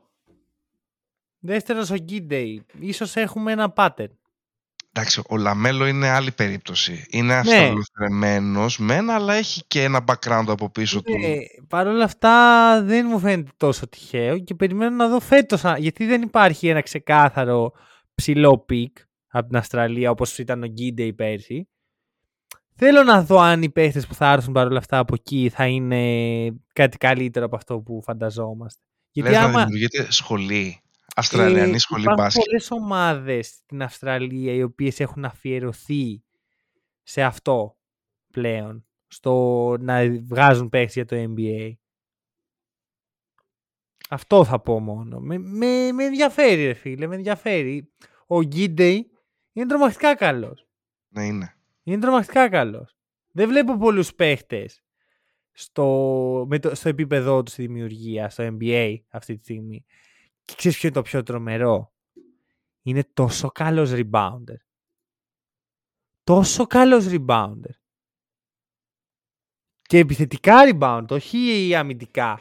Δεύτερος ο Γκίντεϊ. Ίσως έχουμε ένα pattern. Εντάξει, ο Λαμέλο είναι άλλη περίπτωση. Ναι. Είναι αυστραλοθρεμμένος μεν, αλλά έχει και ένα background από πίσω του. Ε, Παρ' όλα αυτά δεν μου φαίνεται τόσο τυχαίο και περιμένω να δω φέτος α- γιατί δεν υπάρχει ένα ξεκάθαρο ψηλό pick από την Αυστραλία όπως ήταν ο Γκίντεϊ πέρσι. Θέλω να δω αν οι παίχτες που θα έρθουν παρόλα αυτά από εκεί θα είναι κάτι καλύτερο από αυτό που φανταζόμαστε. Γιατί Λες να άμα δημιουργείται σχολή. Αυστραλιανή ε, σχολή υπάρχουν μπάσκετ. πολλές ομάδες στην Αυστραλία οι οποίες έχουν αφιερωθεί σε αυτό πλέον. Στο να βγάζουν παίχτες για το NBA. Αυτό θα πω μόνο. Με, με, με ενδιαφέρει ρε φίλε, με ενδιαφέρει. Ο Γκίντεϊ είναι τρομακτικά καλός. Ναι, είναι. Είναι τρομακτικά καλός. Δεν βλέπω πολλούς παίχτες στο, με το, στο επίπεδό του στη δημιουργία, στο NBA αυτή τη στιγμή. Και ξέρεις ποιο είναι το πιο τρομερό; Είναι τόσο καλός rebounder. Τόσο καλός rebounder. Και επιθετικά rebound, όχι αμυντικά.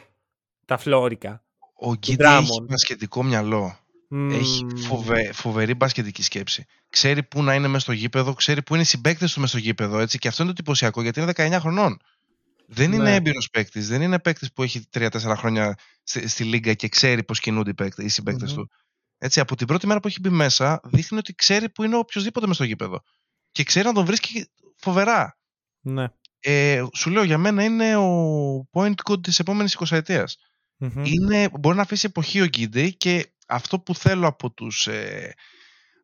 Τα φλόρικα. Ο Γκίντι έχει μπασκετικό μυαλό. Έχει φοβε, φοβερή μπασκετική σκέψη. Ξέρει πού να είναι μέσα στο γήπεδο, ξέρει πού είναι οι συμπαίκτες του μέσα στο γήπεδο. Έτσι. Και αυτό είναι το εντυπωσιακό γιατί είναι 19 χρονών. Δεν είναι ναι. έμπειρος παίκτης, δεν είναι παίκτης που έχει 3-4 χρόνια στη, στη Λίγκα και ξέρει πώς κινούνται οι, οι συμπαίκτες mm-hmm. του. Έτσι, από την πρώτη μέρα που έχει μπει μέσα, δείχνει ότι ξέρει που είναι οποιοδήποτε μέσα στο γήπεδο. Και ξέρει να τον βρίσκει φοβερά. Ναι. Ε, σου λέω, για μένα είναι ο point good της επόμενης 20 ετία. Mm-hmm. Μπορεί να αφήσει εποχή ο Γκίντι και αυτό που θέλω από τους, ε,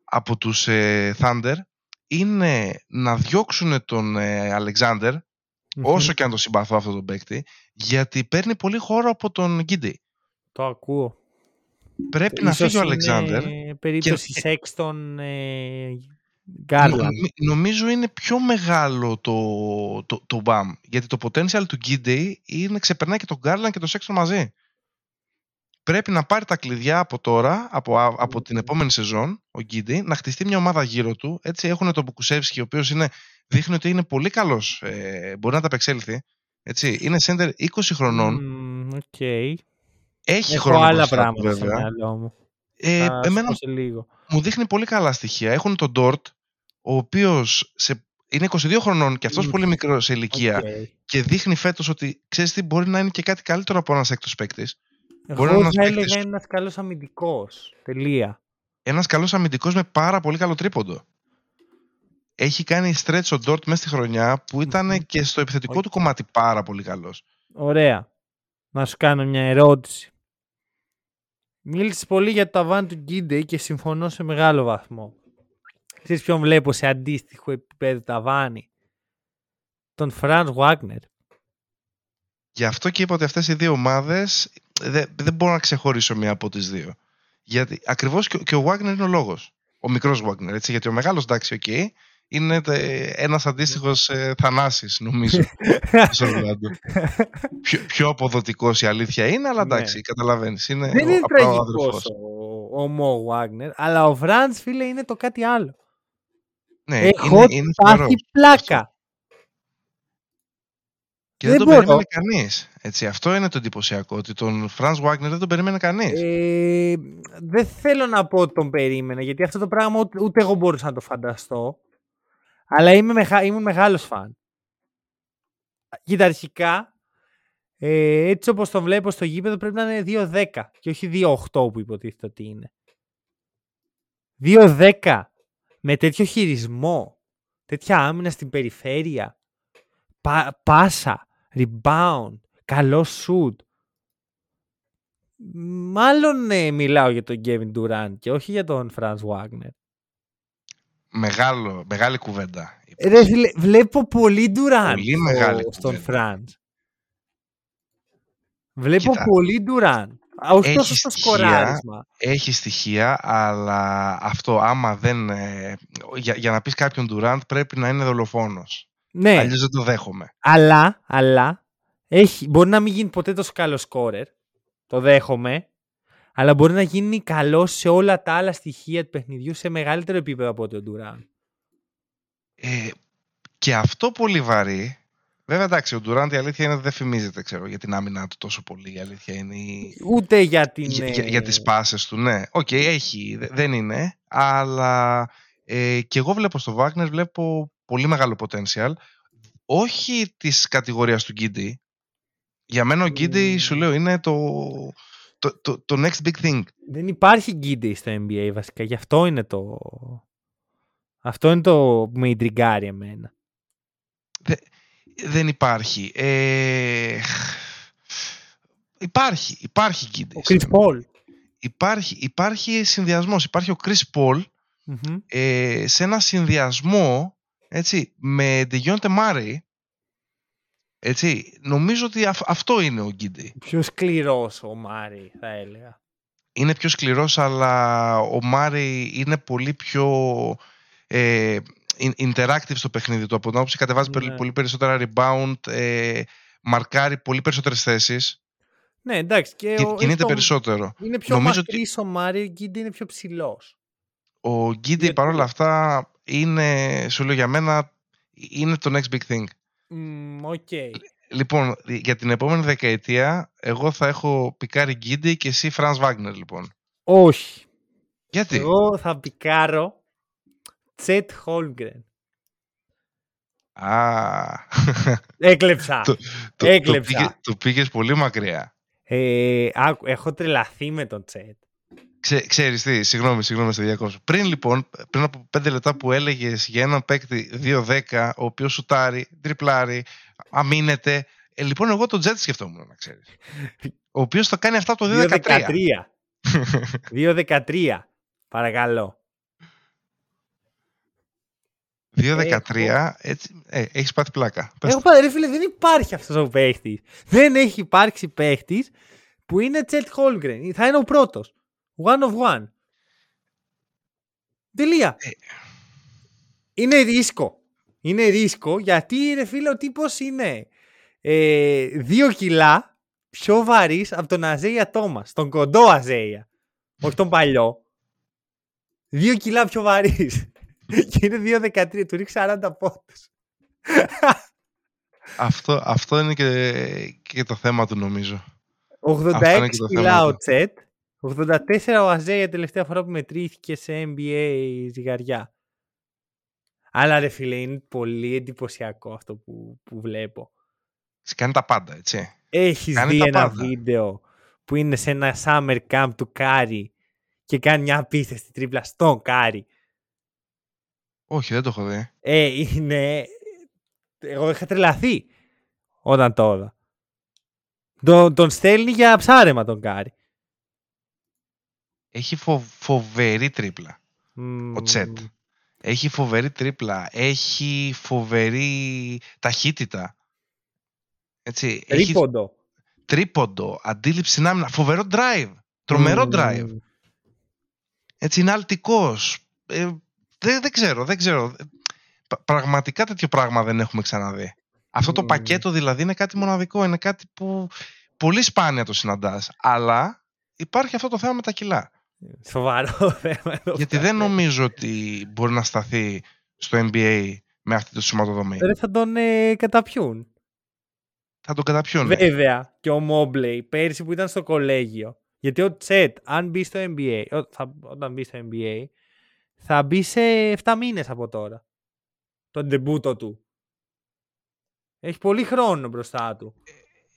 από τους ε, Thunder είναι να διώξουν τον ε, Αλεξάνδερ όσο και αν το συμπαθώ αυτό τον παίκτη γιατί παίρνει πολύ χώρο από τον Γκίντι. Το ακούω. Πρέπει να φύγει ο Αλεξάνδερ. περίπτωση και... Σέξτον ε, νομίζω είναι πιο μεγάλο το, το, το BAM γιατί το potential του Γκίντι είναι ξεπερνάει και τον Γκάρλαν και τον Σέξτον μαζί πρέπει να πάρει τα κλειδιά από τώρα, από, από την επόμενη σεζόν, ο Γκίντι, να χτιστεί μια ομάδα γύρω του. Έτσι έχουν τον Μπουκουσεύσκι, ο οποίος δείχνει ότι είναι πολύ καλός. Ε, μπορεί να τα απεξέλθει. Έτσι, είναι center 20 χρονών. Mm, okay. Έχει Έχω χρόνο άλλα πράγματα στο μυαλό μου. Ε, εμένα λίγο. μου δείχνει πολύ καλά στοιχεία. Έχουν τον Ντόρτ, ο οποίος είναι 22 χρονών και αυτός mm. πολύ μικρός σε ηλικία okay. και δείχνει φέτος ότι ξέρεις τι μπορεί να είναι και κάτι καλύτερο από ένας έκτος παίκτης. Εγώ θα έλεγα ένας καλός αμυντικός. Τελεία. Ένας καλός αμυντικός με πάρα πολύ καλό τρίποντο. Έχει κάνει stretch ο Ντόρτ μέσα στη χρονιά που ήταν και στο επιθετικό του κομμάτι πάρα πολύ καλός. Ωραία. Να σου κάνω μια ερώτηση. Μίλησες πολύ για το ταβάνι του Γκίντε και συμφωνώ σε μεγάλο βαθμό. Ξέρεις ποιον βλέπω σε αντίστοιχο επίπεδο ταβάνι; Τον Φραντς Βάγνερ. Γι' αυτό και είπα ότι αυτές οι δύο ομάδες δεν, δεν μπορώ να ξεχωρίσω μία από τις δύο. Γιατί ακριβώς και, και ο Wagner είναι ο λόγος. Ο μικρός Wagner, έτσι, γιατί ο μεγάλος εντάξει, okay, okay, είναι ένας αντίστοιχος ε, Θανάσης, νομίζω, στο πιο, πιο αποδοτικός η αλήθεια είναι, αλλά ναι. εντάξει, ναι. καταλαβαίνεις. Είναι Δεν είναι τραγικός ο, ο Μο Wagner, αλλά ο Φραντς, φίλε, είναι το κάτι άλλο. Ναι, Έχω είναι, είναι πάθει πλάκα. Και δεν, δεν τον περίμενε κανείς. Αυτό είναι το εντυπωσιακό. Ότι τον Φραντ Βάγνερ δεν τον περίμενε κανείς. Ε, δεν θέλω να πω ότι τον περίμενε, γιατί αυτό το πράγμα ούτε, ούτε εγώ μπορούσα να το φανταστώ. Αλλά είμαι μεγα, ήμουν μεγάλος φαν. Κοίτα, αρχικά, ε, έτσι όπως τον βλέπω στο γήπεδο, πρέπει να είναι 2-10 και όχι 2-8 που υποτίθεται ότι είναι. 2-10 με τέτοιο χειρισμό, τέτοια άμυνα στην περιφέρεια, πάσα, rebound, καλό shoot. Μάλλον ναι, μιλάω για τον Kevin Durant και όχι για τον Franz Wagner. Μεγάλο, μεγάλη κουβέντα. Ρε, βλέπω πολύ Durant πολύ μεγάλη στον Franz. Βλέπω πολύ Durant. Όχι τόσο στο σκοράρισμα. Έχει στοιχεία, αλλά αυτό άμα δεν... Ε, για, για να πεις κάποιον Durant πρέπει να είναι δολοφόνος. Ναι. Αλλιώς δεν το δέχομαι. Αλλά, αλλά έχει, μπορεί να μην γίνει ποτέ τόσο καλό σκόρερ. Το δέχομαι. Αλλά μπορεί να γίνει καλό σε όλα τα άλλα στοιχεία του παιχνιδιού σε μεγαλύτερο επίπεδο από τον Ντουράν. Ε, και αυτό πολύ βαρύ. Βέβαια εντάξει, ο Ντουράντ η αλήθεια είναι ότι δεν φημίζεται ξέρω, για την άμυνά του τόσο πολύ. Η αλήθεια είναι. Ούτε για την. Για, για, για τις πάσες του, ναι. Okay, okay, έχει, δεν είναι. Αλλά ε, και εγώ βλέπω στο Wagner βλέπω πολύ μεγάλο potential. Όχι της κατηγορίας του Γκίντι, για μένα ο Γκίντι, σου λέω, είναι το, το, το, το next big thing. Δεν υπάρχει Γκίντι στο NBA βασικά. Γι' αυτό είναι το... Αυτό είναι το που με ιντριγκάρει εμένα. δεν υπάρχει. Ε, υπάρχει. Υπάρχει Γκίντι. Ο Chris Paul. Υπάρχει, υπάρχει συνδυασμός. Υπάρχει ο Chris Paul ε, σε ένα συνδυασμό έτσι, με Dejounte Murray έτσι, νομίζω ότι αυτό είναι ο Γκίντι. Πιο σκληρός ο Μάρι, θα έλεγα. Είναι πιο σκληρός, αλλά ο Μάρι είναι πολύ πιο ε, interactive στο παιχνίδι του. Από την άποψη κατεβάζει ναι. πολύ περισσότερα rebound, ε, μαρκάρει πολύ περισσότερες θέσεις. Ναι, εντάξει. Και, Και- ο, κινείται έχει το- περισσότερο. Είναι πιο Νομίζω μακρύς ο Μάριο, ο Γκίντι είναι πιο ψηλός. Ο Γκίντι Γιατί- παρόλα αυτά είναι, σου λέω για μένα, είναι το next big thing. Μμμ, Οκ. Λοιπόν, για την επόμενη δεκαετία, εγώ θα έχω πικάρει Γκίντι και εσύ Φρανς Βάγνερ, λοιπόν. Όχι. Γιατί; Εγώ θα πικάρω Τσέτ Χόλγκρεν. Α, Έκλεψα. Το- το, Έκλεψα. Το, πήγε, το πήγες πολύ μακριά. Ε, άκου, έχω τρελαθεί με τον Τσέτ. Ξέ, ξέρεις τι, συγγνώμη, συγγνώμη σε διακόψω. Πριν λοιπόν, πριν από πέντε λεπτά που έλεγες για έναν παίκτη 2-10, ο οποίος σουτάρει, τριπλάρει, αμήνεται, ε, λοιπόν εγώ τον Τζέτ σκεφτόμουν, να ξέρεις. Ο οποίος θα κάνει αυτά το 2-13. 2-13. 2-13. Παρακαλώ. 2-13, έτσι, ε, έχεις πάθει πλάκα. Πες Έχω πάρει, ρε φίλε, δεν υπάρχει αυτός ο παίχτης. Δεν έχει υπάρξει παίχτης που είναι Τσέτ Χόλγκρεν. Θα είναι ο πρώτος. One of one. Τελεία. Ε. Είναι ρίσκο. Είναι ρίσκο γιατί ρε φίλε ο τύπος είναι ε, δύο κιλά πιο βαρύς από τον Αζέια Τόμας. Τον κοντό Αζέια. Όχι τον παλιό. Δύο κιλά πιο βαρύς. Και είναι 2,13. Του ρίξει 40 πόντους. Αυτό, αυτό είναι και, και το θέμα του νομίζω. 86 Αυτό είναι και το θέμα κιλά ο του. Τσέτ. 84 ο Αζέια τελευταία φορά που μετρήθηκε σε NBA ζυγαριά. Αλλά ρε φίλε είναι πολύ εντυπωσιακό αυτό που, που βλέπω. Κάνει τα πάντα, έτσι. Έχεις Κάνει δει τα ένα πάντα. βίντεο που είναι σε ένα summer camp του Κάρι και κάνει μια απίστευτη τρίπλα στον Κάρι; Όχι, δεν το έχω δει. Ε, είναι... Εγώ είχα τρελαθεί όταν το είδα. Τον, τον στέλνει για ψάρεμα τον Κάρι. Έχει φο- φοβερή τρίπλα. Ο Τσέτ. Έχει φοβερή τρίπλα. Έχει φοβερή ταχύτητα. Έτσι, έχει Τρίποντο. τρίποντο, αντίληψη να άμυνα, φοβερό drive. Τρομερό Μμμ. drive. Έτσι είναι αλτικός. Ε, δεν, δεν ξέρω, δεν ξέρω. Πα- Πραγματικά τέτοιο πράγμα δεν έχουμε ξαναδεί. Αυτό το Μμμ. πακέτο δηλαδή είναι κάτι μοναδικό. Είναι κάτι που πολύ σπάνια το συναντάς. Αλλά υπάρχει αυτό το θέμα με τα κιλά. Σοβαρό θέμα. εδώ Γιατί πέρα. δεν νομίζω ότι μπορεί να σταθεί στο NBA με αυτή τη σωματοδομή. Ρε, θα τον ε, καταπιούν. Θα τον καταπιούν. Βέβαια και ο Μόμπλεϊ πέρσι που ήταν στο κολέγιο. Γιατί ο Τσέτ, αν μπει στο NBA, ό- θα, όταν μπει στο NBA, θα μπει σε 7 μήνες από τώρα. Τον ντεμπούτο του. Έχει πολύ χρόνο μπροστά του.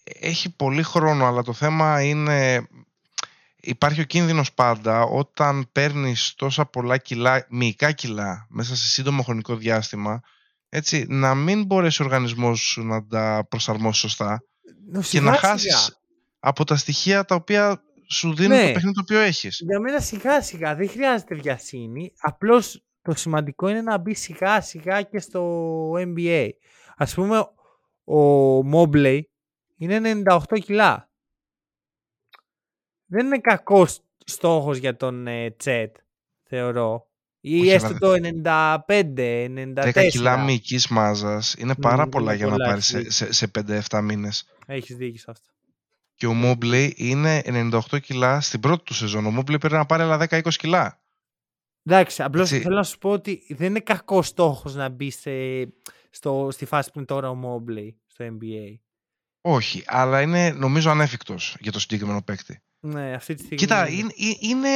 Έχει πολύ χρόνο, αλλά το θέμα είναι... Υπάρχει ο κίνδυνος πάντα όταν παίρνεις τόσα πολλά κιλά, μυϊκά κιλά μέσα σε σύντομο χρονικό διάστημα, έτσι, να μην μπορέσει ο οργανισμός σου να τα προσαρμόσει σωστά Νο, και σιγά να σιγά. χάσεις από τα στοιχεία τα οποία σου δίνουν Ναι. το παιχνίδι το οποίο έχεις. Για μένα σιγά σιγά δεν χρειάζεται βιασύνη. Απλώς το σημαντικό είναι να μπει σιγά σιγά και στο NBA. Ας πούμε ο Μόμπλεϊ είναι 98 κιλά. Δεν είναι κακός στόχος για τον ε, Τσέτ, θεωρώ. Ή Όχι, έστω αλλά το 95, 94. 10 κιλά μυϊκής μάζας είναι πάρα Μμμ, πολλά είναι για να πολλά, πάρεις σε, έχεις σε, σε 5-7 μήνες. Έχεις δίκιο σε αυτό. Και ο Μόμπλεϊ είναι 98 κιλά στην πρώτη του σεζόν. Ο Μόμπλεϊ πρέπει να πάρει άλλα 10-20 κιλά. Εντάξει, απλώς Έτσι. θέλω να σου πω ότι δεν είναι κακός στόχος να μπει σε, στο, στη φάση που είναι τώρα ο Μόμπλεϊ στο NBA. Όχι, αλλά είναι νομίζω ανέφικτος για το συγκεκριμένο παίκτη. Ναι, αυτή τη στιγμή. Κοίτα, είναι, είναι,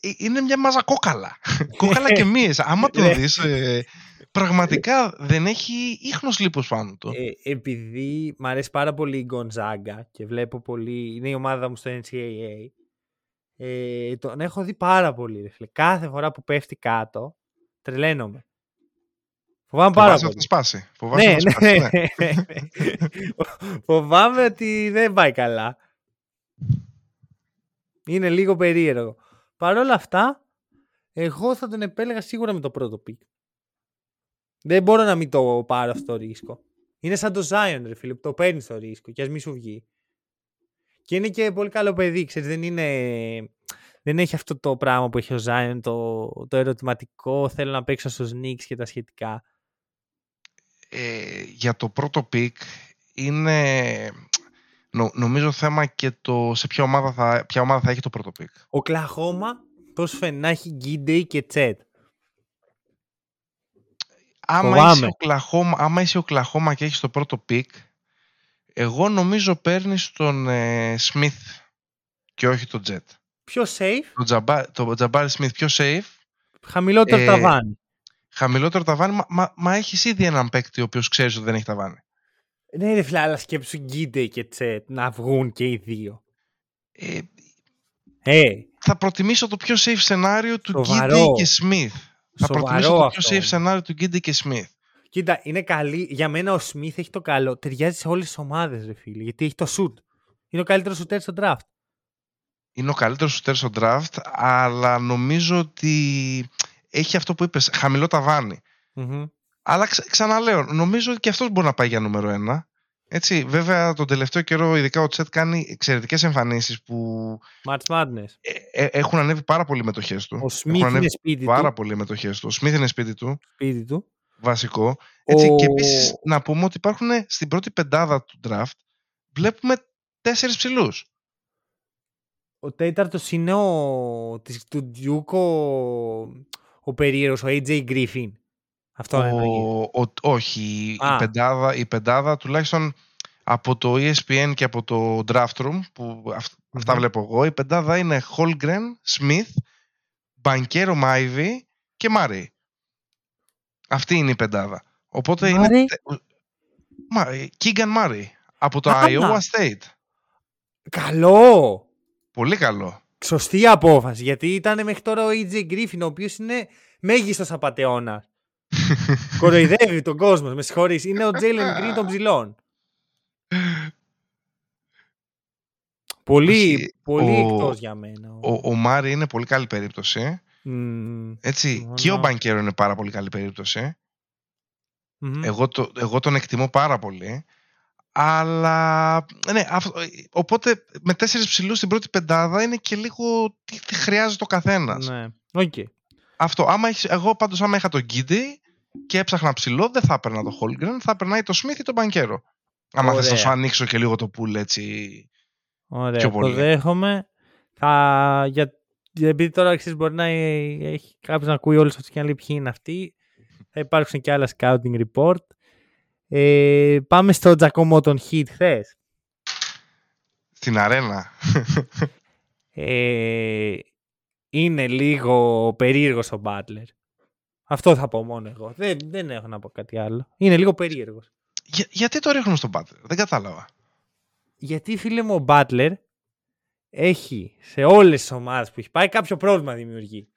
ε, είναι μια μάζα κόκαλα. κόκαλα και μύες. Άμα τον Ναι. δεις, ε, πραγματικά δεν έχει ίχνος λίπος πάνω του. Ε, επειδή μ' αρέσει πάρα πολύ η Γκονζάγκα και βλέπω πολύ. Είναι η ομάδα μου στο NCAA. Ε, τον έχω δει πάρα πολύ. Ρε, φίλε. Κάθε φορά που πέφτει κάτω, τρελαίνομαι. Φοβάμαι πάρα Φοβάσαι ότι πολύ. θα σπάσει. Φοβάσαι Ναι, ότι θα σπάσει, ναι. ναι. Φοβάμαι ότι δεν πάει καλά. Είναι λίγο περίεργο. Παρ' όλα αυτά, εγώ θα τον επέλεγα σίγουρα με το πρώτο πικ. Δεν μπορώ να μην το πάρω αυτό το ρίσκο. Είναι σαν το Zion, ρε φίλε, που το παίρνει το ρίσκο και ας μη σου βγει. Και είναι και πολύ καλό παιδί, ξέρεις, δεν είναι... Δεν έχει αυτό το πράγμα που έχει ο Zion, το, το ερωτηματικό, θέλω να παίξω στους Knicks και τα σχετικά. ε, για το πρώτο πικ είναι Νο, νομίζω θέμα και το σε ποια ομάδα θα, ποια ομάδα θα έχει το πρώτο πικ. Οκλαχόμα που φαίνεται να έχει Γκίντι και Τσέτ; Άμα είσαι, Οκλαχόμα, άμα είσαι Οκλαχόμα και έχεις το πρώτο πικ, εγώ νομίζω παίρνεις τον ε, Smith και όχι τον Chet. Πιο safe; Το, Τζαμπά, το Τζαμπάρι Smith πιο safe. Χαμηλότερο ε, ταβάνι. Χαμηλότερο ταβάνι, μα, μα, μα έχεις ήδη έναν παίκτη ο οποίος ξέρεις ότι δεν έχει ταβάνι. Ναι, ρε φίλε, αλλά σκέψου Γκίντε και Τσέτ να βγουν και οι δύο. Ε, ε. Θα προτιμήσω το πιο safe σενάριο του Γκίντε και Smith. Θα προτιμήσω το πιο safe σενάριο του Γκίντε και Smith. Κοίτα, είναι καλή. Για μένα ο Smith έχει το καλό. Ταιριάζει σε όλες τις ομάδες, ρε φίλε. Γιατί έχει το shoot. Είναι ο καλύτερος shooter στο draft. Είναι ο καλύτερος shooter στο draft, αλλά νομίζω ότι έχει αυτό που είπες, χαμηλό ταβάνι. Mm-hmm. Αλλά ξα, ξαναλέω, νομίζω ότι και αυτός μπορεί να πάει για νούμερο ένα. Έτσι, βέβαια, τον τελευταίο καιρό, ειδικά ο Τσέτ κάνει εξαιρετικές εμφανίσεις που. March Madness. Ε, ε, έχουν ανέβει πάρα πολύ οι μετοχές του. Ο Σμιθ είναι σπίτι πάρα του. πολύ οι μετοχές του. Ο Σμιθ είναι σπίτι του. Σπίτι του. Βασικό. Έτσι, ο... Και επίσης να πούμε ότι υπάρχουν στην πρώτη πεντάδα του draft βλέπουμε τέσσερις ψηλούς. Ο τέταρτος είναι ο της, του Duke ο, ο περίεργος, ο AJ Griffin. Αυτό ο, ο, όχι, η πεντάδα, η πεντάδα τουλάχιστον από το ESPN και από το Draft Room που αυτα βλέπω εγώ, η πεντάδα είναι Holgren, Smith, Μπανκέρο Μάιβι και Μάρι. Αυτή είναι η πεντάδα. Οπότε είναι... Κίγκαν Μάρι από το Iowa State. Καλό! Πολύ καλό. Σωστή απόφαση, γιατί ήταν μέχρι τώρα ο EJ Griffin, ο οποίος είναι μέγιστος απατεώνα. Κοροϊδεύει τον κόσμο, με συγχωρείς. Είναι ο Jalen Green των ψηλών. Πολύ, πολύ ο, εκτός για μένα. Ο, ο Μάρι είναι πολύ καλή περίπτωση. Έτσι, και ο Μπανκέρο είναι πάρα πολύ καλή Εγώ, το, εγώ τον εκτιμώ πάρα πολύ. Αλλά, ναι, οπότε με τέσσερις ψηλούς στην πρώτη πεντάδα είναι και λίγο τι χρειάζεται ο καθένας. Ναι, okay. Αυτό, άμα έχεις, εγώ πάντως άμα είχα τον Γκίντι και έψαχνα ψηλό, δεν θα έπαιρνα το Holgren, θα έπαιρνα ή το Smith ή τον Μπανκέρο. Άμα θες να σου ανοίξω και λίγο το pool έτσι Ωραία, πιο πολύ. το δέχομαι. Θα, για, επειδή τώρα εξής μπορεί να έχει κάποιος να ακούει όλους αυτούς και να λέει ποιοι είναι αυτοί, θα υπάρξουν και άλλα scouting report. Ε, πάμε στο Τζακόμο των Heat, θες; Στην αρένα. Ε, είναι λίγο περίεργος ο Butler. Αυτό θα πω μόνο εγώ. Δεν, δεν έχω να πω κάτι άλλο. Είναι λίγο περίεργος. Για, γιατί το ρίχνουμε στον Butler, δεν κατάλαβα. Γιατί φίλε μου ο Butler έχει σε όλες τις ομάδες που έχει πάει κάποιο πρόβλημα δημιουργεί.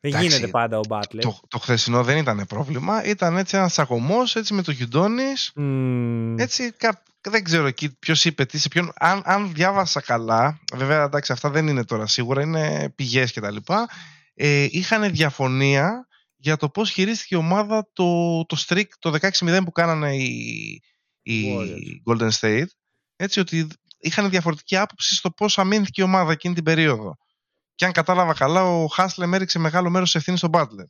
Δεν γίνεται πάντα ο Butler. Το, το χθεσινό δεν ήταν πρόβλημα. Ήταν έτσι ένας τσακωμό έτσι με το Γιουντόνι. Mm. Έτσι, κα, δεν ξέρω εκεί ποιος είπε τι σε ποιον. Αν, αν διάβασα καλά, βέβαια εντάξει, αυτά δεν είναι τώρα σίγουρα, είναι πηγές κτλ. Ε, είχαν διαφωνία για το πώς χειρίστηκε η ομάδα το, το streak, το 16-0 που κάνανε οι, οι Golden State. Έτσι ότι είχαν διαφορετική άποψη στο πώς αμήνθηκε η ομάδα εκείνη την περίοδο. Και αν κατάλαβα καλά, ο Χάσλεμ έριξε μεγάλο μέρος ευθύνης στον Μπάτλερ.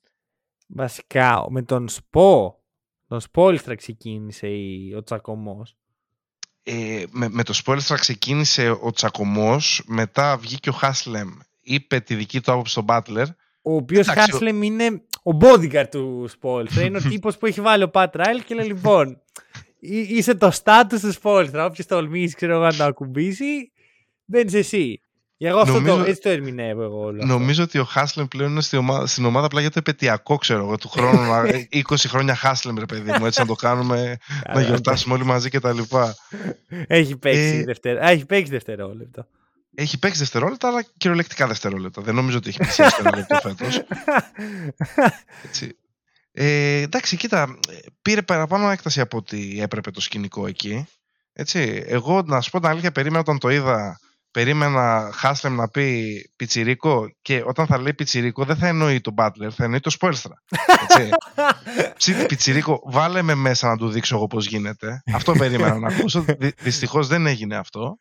Βασικά, με τον Σπο, τον Σπόλιστρα ξεκίνησε ο τσακωμός. Ε, με, με τον Σπόλιστρα ξεκίνησε ο τσακωμός, μετά βγήκε ο Χάσλεμ, είπε τη δική του άποψη στον Μπάτλερ. Ο οποίος Χάσλεμ είναι ο bodyguard του Σπόλιστρα. είναι ο τύπος που έχει βάλει ο Πατ Ράιλ και λέει λοιπόν. Είσαι το στάτου του Σπόλιστρα. Όποιος τολμήσει, ξέρω εγώ, να το ακουμπήσει, δεν είσαι εσύ. Εγώ αυτό νομίζω, το, έτσι το ερμηνεύω εγώ όλο Νομίζω ότι ο Χάσλεμ πλέον είναι στην ομάδα, στην ομάδα απλά για το επαιτειακό, ξέρω εγώ, του χρόνου. 20 χρόνια Χάσλεμ, ρε παιδί μου, έτσι να το κάνουμε, να γιορτάσουμε όλοι μαζί κτλ. Έχει παίξει, ε, δευτερόλεπτα. έχει παίξει δευτερόλεπτο. Έχει παίξει δευτερόλεπτα, αλλά κυριολεκτικά δευτερόλεπτα. Δεν νομίζω ότι έχει παίξει δευτερόλεπτο φέτος. Ε, εντάξει, κοίτα, πήρε παραπάνω έκταση από ό,τι έπρεπε το σκηνικό εκεί. Έτσι, εγώ να σου πω την αλήθεια, περίμενα όταν το είδα περίμενα Χάσλεμ να πει πιτσιρίκο και όταν θα λέει πιτσιρίκο δεν θα εννοεί τον Μπάτλερ, θα εννοεί το Σπόλστρα. Ψήτη πιτσιρίκο, βάλε με μέσα να του δείξω εγώ πώς γίνεται. Αυτό περίμενα να ακούσω. Δυ, δυστυχώς δεν έγινε αυτό.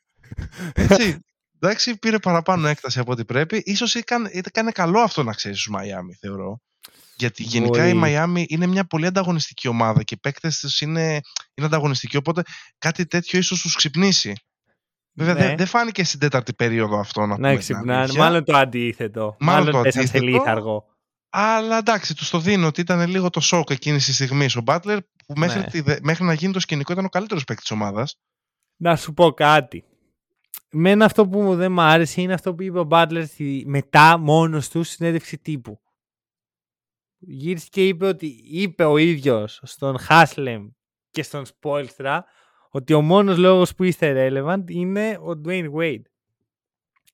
Έτσι, εντάξει, πήρε παραπάνω έκταση από ό,τι πρέπει. Ίσως έκανε καλό αυτό να ξέρεις στους Μαϊάμι, θεωρώ. Γιατί γενικά η Μαϊάμι είναι μια πολύ ανταγωνιστική ομάδα και οι παίκτες είναι, είναι ανταγωνιστικοί, οπότε κάτι τέτοιο ίσως τους ξυπνήσει. Βέβαια Ναι. δεν δεν φάνηκε στην τέταρτη περίοδο αυτό να Να πούμε την ξυπνάνε. αλήθεια. Μάλλον το αντίθετο. Μάλλον το πέσαν σε αντίθετο. λίθαργο. Αλλά εντάξει, τους το δίνω ότι ήταν λίγο το σοκ εκείνη τη στιγμή. Ο Μπάτλερ που μέχρι, Ναι. τη δε- μέχρι να γίνει το σκηνικό ήταν ο καλύτερος παίκτης της ομάδας. Να σου πω κάτι. Μένα αυτό που μου δεν μ' άρεσε είναι αυτό που είπε ο Μπάτλερ στη... μετά μόνος του στη συνέντευξη τύπου. Γύρισε και είπε ότι είπε ο ίδιος στον Χάσλεμ και στον Σπόλστρα ότι ο μόνος λόγος που είστε relevant είναι ο Dwayne Wade.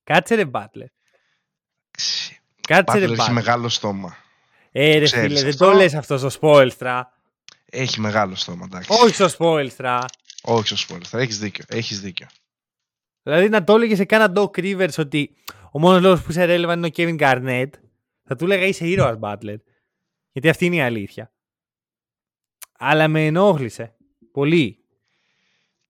Κάτσε ρε Μπάτλερ. Κάτσε ρε Μπάτλερ έχει Μπάτλερ. μεγάλο στόμα. Ε ρε ξέρεις φίλε, δεν αυτό; το λες αυτό στο Σπόλστρα. Έχει μεγάλο στόμα, εντάξει. Όχι στο Σπόλστρα. Όχι στο Σπόλστρα. Έχεις δίκιο. Έχεις δίκιο. Δηλαδή να το έλεγες σε κάνα Doc Rivers ότι ο μόνος λόγος που είσαι relevant είναι ο Kevin Garnett, θα του έλεγα είσαι ήρωας Butler. Γιατί αυτή είναι η αλήθεια. Αλλά με ενόχλησε. Πολύ.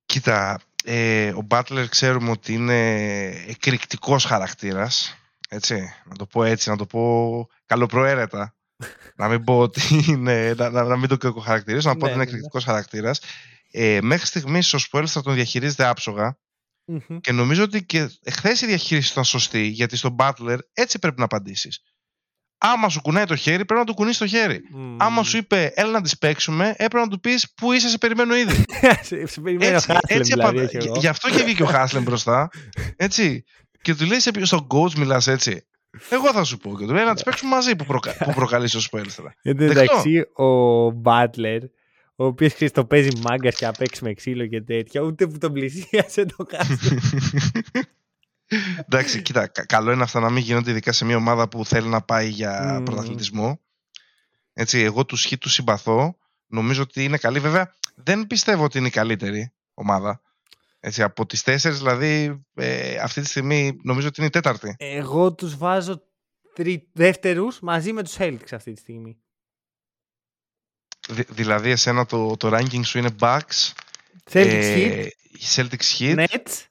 Κοίτα, ε, ο Μπάτλερ ξέρουμε ότι είναι εκρηκτικός χαρακτήρας. Έτσι, να το πω έτσι, να το πω καλοπροαίρετα. να μην πω ότι είναι, να, να, να μην το κακοχαρακτηρίσω, να πω Ναι, ότι είναι ναι, ναι. εκρηκτικός χαρακτήρας. Ε, μέχρι στιγμής ο Σπόελς θα τον διαχειρίζεται άψογα Μμμ. και νομίζω ότι και εχθέ η διαχείριση ήταν σωστή, γιατί στον Butler έτσι πρέπει να απαντήσεις. Άμα σου κουνάει το χέρι, πρέπει να του κουνήσει το χέρι. Μμμ. Άμα σου είπε, έλα να της παίξουμε, έπρεπε να του πεις Πού είσαι, σε περιμένω ήδη. σε, σε περιμένω έτσι, Χάσλεμ έτσι δηλαδή. απαντα- όχι εγώ. Γι' αυτό και βγήκε ο Χάσλεμ μπροστά. Έτσι. Και του λέει, «Σε- στον coach μιλάς έτσι. Εγώ θα σου πω. Και του λέει να τι παίξουμε μαζί που, προκα... που προκαλείς ο Σπέλστρα. Εν τω δεκτό. μεταξύ, ο Butler, ο οποίος ξέρεις το παίζει μάγκα και απέξει με ξύλο και τέτοια, ούτε που τον πλησίασε το Χάσλεμ. Εντάξει, κοίτα, κα- καλό είναι αυτά να μην γίνονται ειδικά σε μια ομάδα που θέλει να πάει για Μμμ. πρωταθλητισμό. Έτσι, εγώ τους Χ τους συμπαθώ. Νομίζω ότι είναι καλή. Βέβαια, δεν πιστεύω ότι είναι η καλύτερη ομάδα. Έτσι, από τις τέσσερις, δηλαδή, ε, αυτή τη στιγμή νομίζω ότι είναι η τέταρτη. Εγώ τους βάζω τρι... δεύτερους μαζί με τους Celtics αυτή τη στιγμή. Δη- δηλαδή, εσένα το, το ranking σου είναι Bucks, Celtics ε, Heat, Celtics Heat. Nets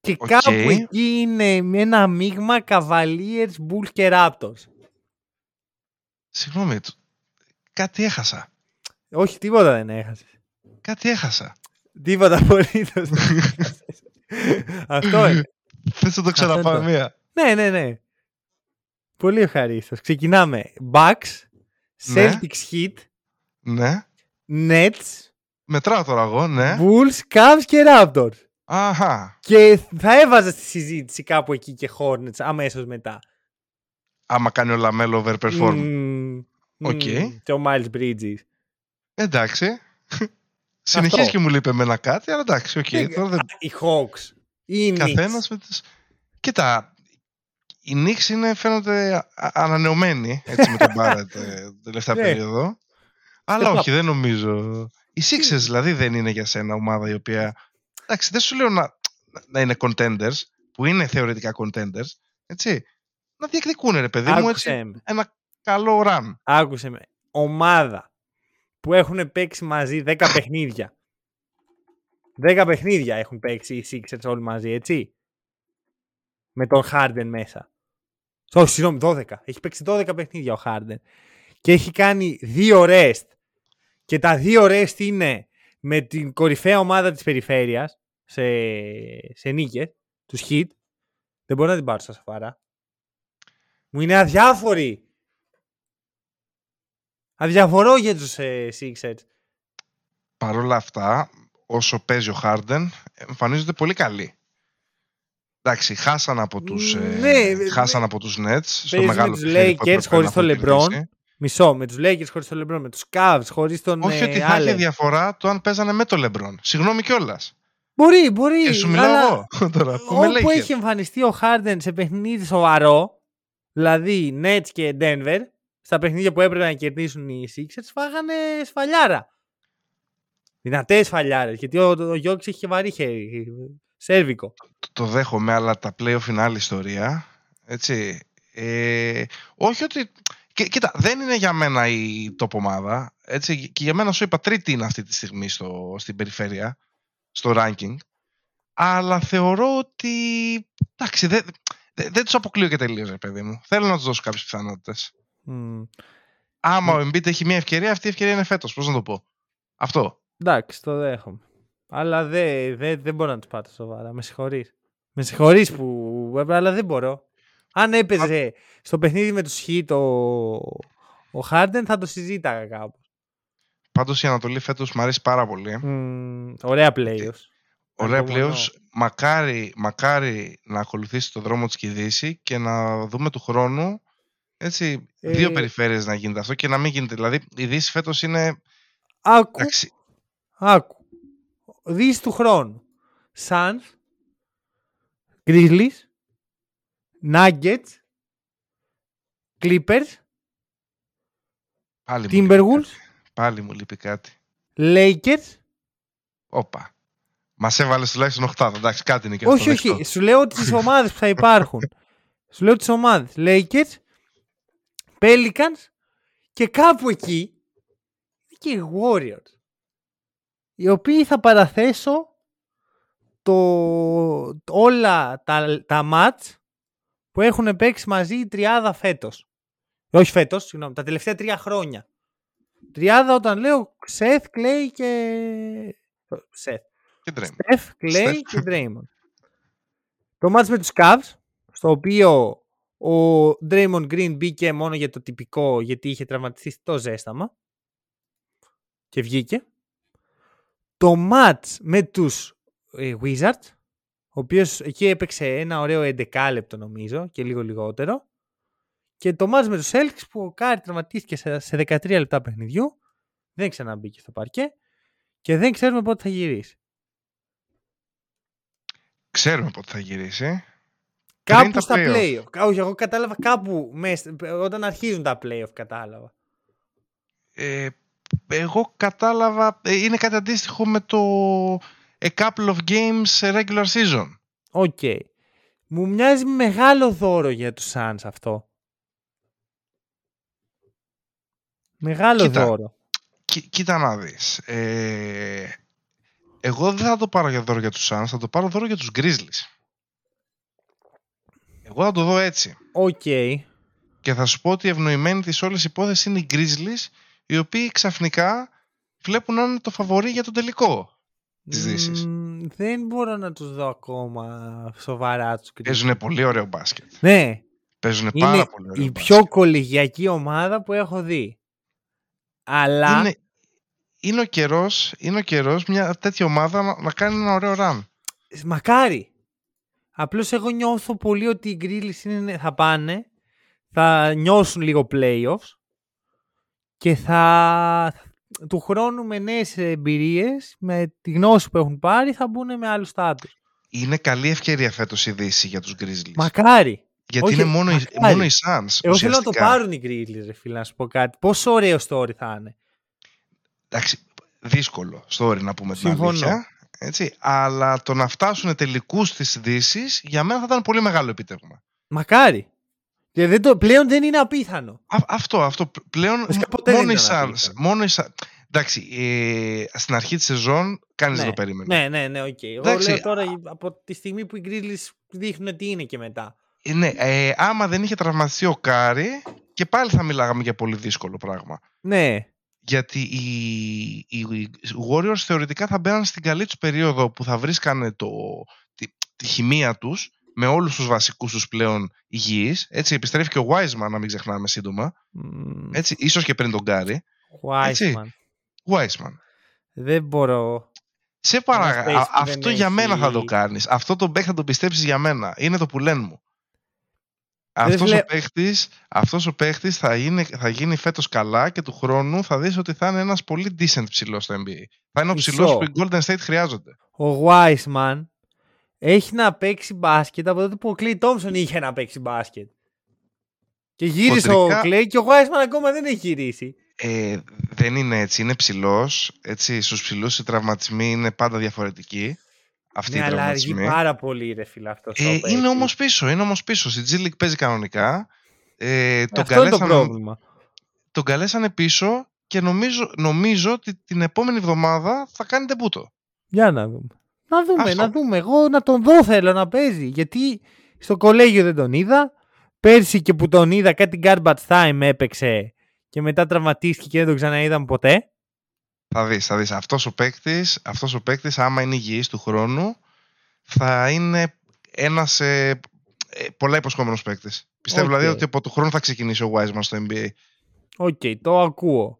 και Οκ. κάπου εκεί είναι με ένα μείγμα Cavaliers, Bulls και Raptors. Συγγνώμη, το- κάτι έχασα. Όχι, τίποτα δεν έχασες. Κάτι έχασα. Τίποτα απολύτως. δεν έχασες. Αυτό είναι. Θες να το Αυτό ξαναπάμε είναι το. μία. Ναι, ναι, ναι. Πολύ ευχαρίστως. Ξεκινάμε. Bucks, Ναι. Celtics Heat, Ναι. Nets, Μετράω τώρα εγώ, ναι. Bulls, Cavs και Raptors. Αχα. Και θα έβαζα στη συζήτηση κάπου εκεί και Hornets αμέσως μετά. Άμα κάνει ο Λαμέλο overperform. Μμμ. Οκ. Μμμ. Και ο Miles Bridges. Εντάξει. Συνεχίζει και μου λέει εμένα κάτι, αλλά εντάξει, οκ. Ναι, τώρα δεν... Οι Hawks. Οι Καθένας Knicks. με τις... Κοίτα, η Knicks είναι, φαίνονται α- ανανεωμένη έτσι, με τον Barrett ε, την τελευταία Ναι. περίοδο. Αλλά Step up. όχι, δεν νομίζω. Οι Sixers δηλαδή δεν είναι για σένα ομάδα η οποία. Εντάξει, δεν σου λέω να, να είναι contenders, που είναι θεωρητικά contenders, έτσι. Να διεκδικούν, ρε παιδί μου, έτσι. Άκουσε με. Ένα καλό run. Άκουσε με. Ομάδα που έχουν παίξει μαζί 10 παιχνίδια. 10 παιχνίδια έχουν παίξει οι Sixers όλοι μαζί, έτσι. Με τον Harden μέσα. Όχι, συγγνώμη, 12. Έχει παίξει 12 παιχνίδια ο Harden. Και έχει κάνει δύο rest. Και τα δύο rest είναι με την κορυφαία ομάδα της περιφέρειας σε, σε νίκες, τους Heat. Δεν μπορώ να την πάρω στα σοβαρά. Μου είναι αδιάφοροι. Αδιαφορώ για τους ε, Sixers. Παρ' όλα αυτά, όσο παίζει ο Harden, εμφανίζονται πολύ καλοί. Εντάξει, χάσαν από τους, ε, Ναι, χάσαν ναι. από τους Nets. Στο Παίζεις με μεγάλο τους παιχνίδι που Lakers έπρεπε χωρίς να τον έχουν LeBron. κερδίσει. Μισό, με τους Lakers χωρίς τον LeBron, με τους Cavs χωρίς τον Όχι ε, ότι θα είχε Allen. διαφορά το αν παίζανε με τον LeBron. Συγγνώμη κιόλας. Μπορεί, μπορεί. Και σου μιλάω αλλά εγώ τώρα. Που με Όπου Lakers. έχει εμφανιστεί ο Harden σε παιχνίδι σοβαρό, δηλαδή Nets και Denver, στα παιχνίδια που έπρεπε να κερδίσουν οι Sixers, φάγανε σφαλιάρα. Δυνατές σφαλιάρες, γιατί ο, ο Γιώργης έχει και βαρύ χέρι. Σέρβικο. Το- Το δέχομαι, αλλά τα playoff είναι άλλη ιστορία. Έτσι. Ε, όχι ότι. Κοί- κοίτα, δεν είναι για μένα η top ομάδα. Έτσι, και για μένα σου είπα τρίτη είναι αυτή τη στιγμή στο, στην περιφέρεια, στο ranking. Αλλά θεωρώ ότι. Εντάξει, δεν, δεν, δεν τους αποκλείω και τελείως, ρε παιδί μου. Θέλω να τους δώσω κάποιες πιθανότητες. Μμ. Άμα ο Embiid έχει μια ευκαιρία, αυτή η ευκαιρία είναι φέτος. Πώς να το πω. Αυτό. Εντάξει, το δέχομαι. Αλλά δεν δε, δεν μπορώ να τους πάρω σοβαρά. Με συγχωρείς. Με συγχωρείς που. Αλλά δεν μπορώ. Αν έπαιζε στο παιχνίδι με τους Χιτ ο, ο Χάρντεν θα το συζήταγα κάπου. Πάντως η Ανατολή φέτος μου αρέσει πάρα πολύ. Mm, ωραία playoffs. Ωραία playoffs. Μακάρι, μακάρι να ακολουθήσει το δρόμο της και και να δούμε του χρόνου έτσι, ε... δύο περιφέρειες να γίνεται αυτό και να μην γίνεται. Δηλαδή η Δύση φέτος είναι... Άκου. Εντάξει. Άκου. Δύση του χρόνου. Suns, Grizzlies, Nuggets, Clippers, Πάλι Timberwolves, Πάλι μου λείπει κάτι. Lakers. Όπα. Μας έβαλες τουλάχιστον 8. Εντάξει, κάτι είναι και όχι, αυτό. Όχι, όχι. Σου λέω τις ομάδες που θα υπάρχουν. Σου λέω τις ομάδες. Lakers, Pelicans και κάπου εκεί είναι και οι Warriors. Οι οποίοι θα παραθέσω το, όλα τα, τα match που έχουν παίξει μαζί η τριάδα φέτος. Όχι φέτος, συγγνώμη, τα τελευταία τρία χρόνια. Τριάδα όταν λέω Σεθ, Κλέη και... Σεθ. Στεφ, Κλέη και Draymond. το μάτς με τους Cavs, στο οποίο ο Draymond Green μπήκε μόνο για το τυπικό γιατί είχε τραυματιστεί το ζέσταμα και βγήκε. Το match με τους ε, Wizards, ο οποίος εκεί έπαιξε ένα ωραίο 11 λεπτό νομίζω και λίγο λιγότερο. Και το match με τους Celtics που ο Κάρι τραυματίστηκε σε 13 λεπτά παιχνιδιού. Δεν ξαναμπήκε στο παρκέ και δεν ξέρουμε πότε θα γυρίσει. Ξέρουμε πότε θα γυρίσει. Κάπου στα playoff. Όχι, εγώ κατάλαβα κάπου μέσα, όταν αρχίζουν τα playoff κατάλαβα. Ε, εγώ κατάλαβα, ε, είναι κάτι αντίστοιχο με το a couple of games regular season. Okay. Okay. Μου μοιάζει μεγάλο δώρο για τους Suns αυτό. Μεγάλο δώρο. κοίτα να δεις. Ε, εγώ δεν θα το πάρω για δώρο για τους Suns, θα το πάρω δώρο για τους Grizzlies. Εγώ θα το δω έτσι. Οκ. Και θα σου πω ότι η ευνοημένη της όλης υπόθεσης είναι οι Grizzlies, οι οποίοι ξαφνικά βλέπουν να είναι το φαβορή για τον τελικό της Δύσης. δεν μπορώ να τους δω ακόμα σοβαρά τους Grizzlies. Παίζουν πολύ ωραίο μπάσκετ. Ναι. Παίζουν πάρα πολύ ωραίο η πιο κολεγιακή ομάδα που έχω δει. Αλλά είναι, είναι ο καιρός είναι ο καιρός μια τέτοια ομάδα να, να κάνει ένα ωραίο run. Μακάρι. Απλώς εγώ νιώθω πολύ ότι οι Grizzlies θα πάνε, θα νιώσουν λίγο playoffs και θα του χρόνου με νέες εμπειρίες, με τη γνώση που έχουν πάρει, θα μπουν με άλλους στάτους. Είναι καλή ευκαιρία φέτος η Δύση για τους Grizzlies. Μακάρι. Γιατί είναι μόνο, μακάρι. μόνο οι Suns. Εγώ θέλω να το πάρουν οι Grizzlies, ρε φίλε, να σου πω κάτι. Πόσο ωραίο story θα είναι. Εντάξει, δύσκολο story να πούμε την αλήθεια. Έτσι, αλλά το να φτάσουν τελικούς της Δύσης για μένα θα ήταν πολύ μεγάλο επίτευγμα. Μακάρι. Και δεν το, πλέον δεν είναι απίθανο. Α, αυτό, αυτό. Πλέον μόνο οι Suns. Μόνο οι Εντάξει, ε, στην αρχή της σεζόν κανείς δεν το περίμενε. Ναι, ναι, ναι, okay. Okay. Εγώ λέω τώρα από τη στιγμή που οι Grizzlies δείχνουν τι είναι και μετά. Ε, ναι, ε, άμα δεν είχε τραυματιστεί ο Κάρι και πάλι θα μιλάγαμε για πολύ δύσκολο πράγμα. Ναι γιατί οι, οι Warriors θεωρητικά θα μπαίναν στην καλή τους περίοδο που θα βρίσκανε το, τη, τη χημεία τους με όλους τους βασικούς τους πλέον υγιείς. Έτσι επιστρέφει και ο Wiseman να μην ξεχνάμε σύντομα. Έτσι, ίσως και πριν τον Γκάρι. Wiseman. Wiseman. Δεν μπορώ. Σε παρακαλώ, αυτό για μένα θα το κάνεις. Αυτό το μπέκ θα το πιστέψεις για μένα. Είναι το που λένε μου. Αυτός, ο παίχτης, αυτός ο παίχτης θα, γίνει, θα γίνει φέτος καλά και του χρόνου θα δεις ότι θα είναι ένας πολύ decent ψηλός στο NBA. Θα είναι ο ψηλός που οι Golden State χρειάζονται. Ο Wiseman έχει να παίξει μπάσκετ από τότε που ο Clay Thompson είχε να παίξει μπάσκετ. Και γύρισε Χοντρικά... ο Clay και ο Wiseman ακόμα δεν έχει γυρίσει. Ε, δεν είναι έτσι, είναι ψηλός. Έτσι, στους ψηλούς οι τραυματισμοί είναι πάντα διαφορετικοί αυτή ναι, η αλλά αργεί πάρα πολύ ρε φίλε αυτό. Ε, είναι όμως πίσω, είναι όμως πίσω. Στη G League παίζει κανονικά. Ε, τον αυτό είναι το πρόβλημα. Τον καλέσανε πίσω και νομίζω, νομίζω ότι την επόμενη εβδομάδα θα κάνει τεμπούτο. Για να δούμε. Να δούμε, να δούμε. Εγώ να τον δω θέλω να παίζει. Γιατί στο κολέγιο δεν τον είδα. Πέρσι και που τον είδα κάτι garbage time έπαιξε και μετά τραυματίστηκε και δεν τον ξαναείδαμε ποτέ. Θα δεις, θα δεις. Αυτός ο παίκτης, αυτός ο παίκτης άμα είναι υγιής του χρόνου, θα είναι ένας ε, ε, πολλά υποσχόμενος παίκτης. Πιστεύω Οκ. δηλαδή ότι από το χρόνο θα ξεκινήσει ο Wiseman στο NBA. Οκ, το ακούω.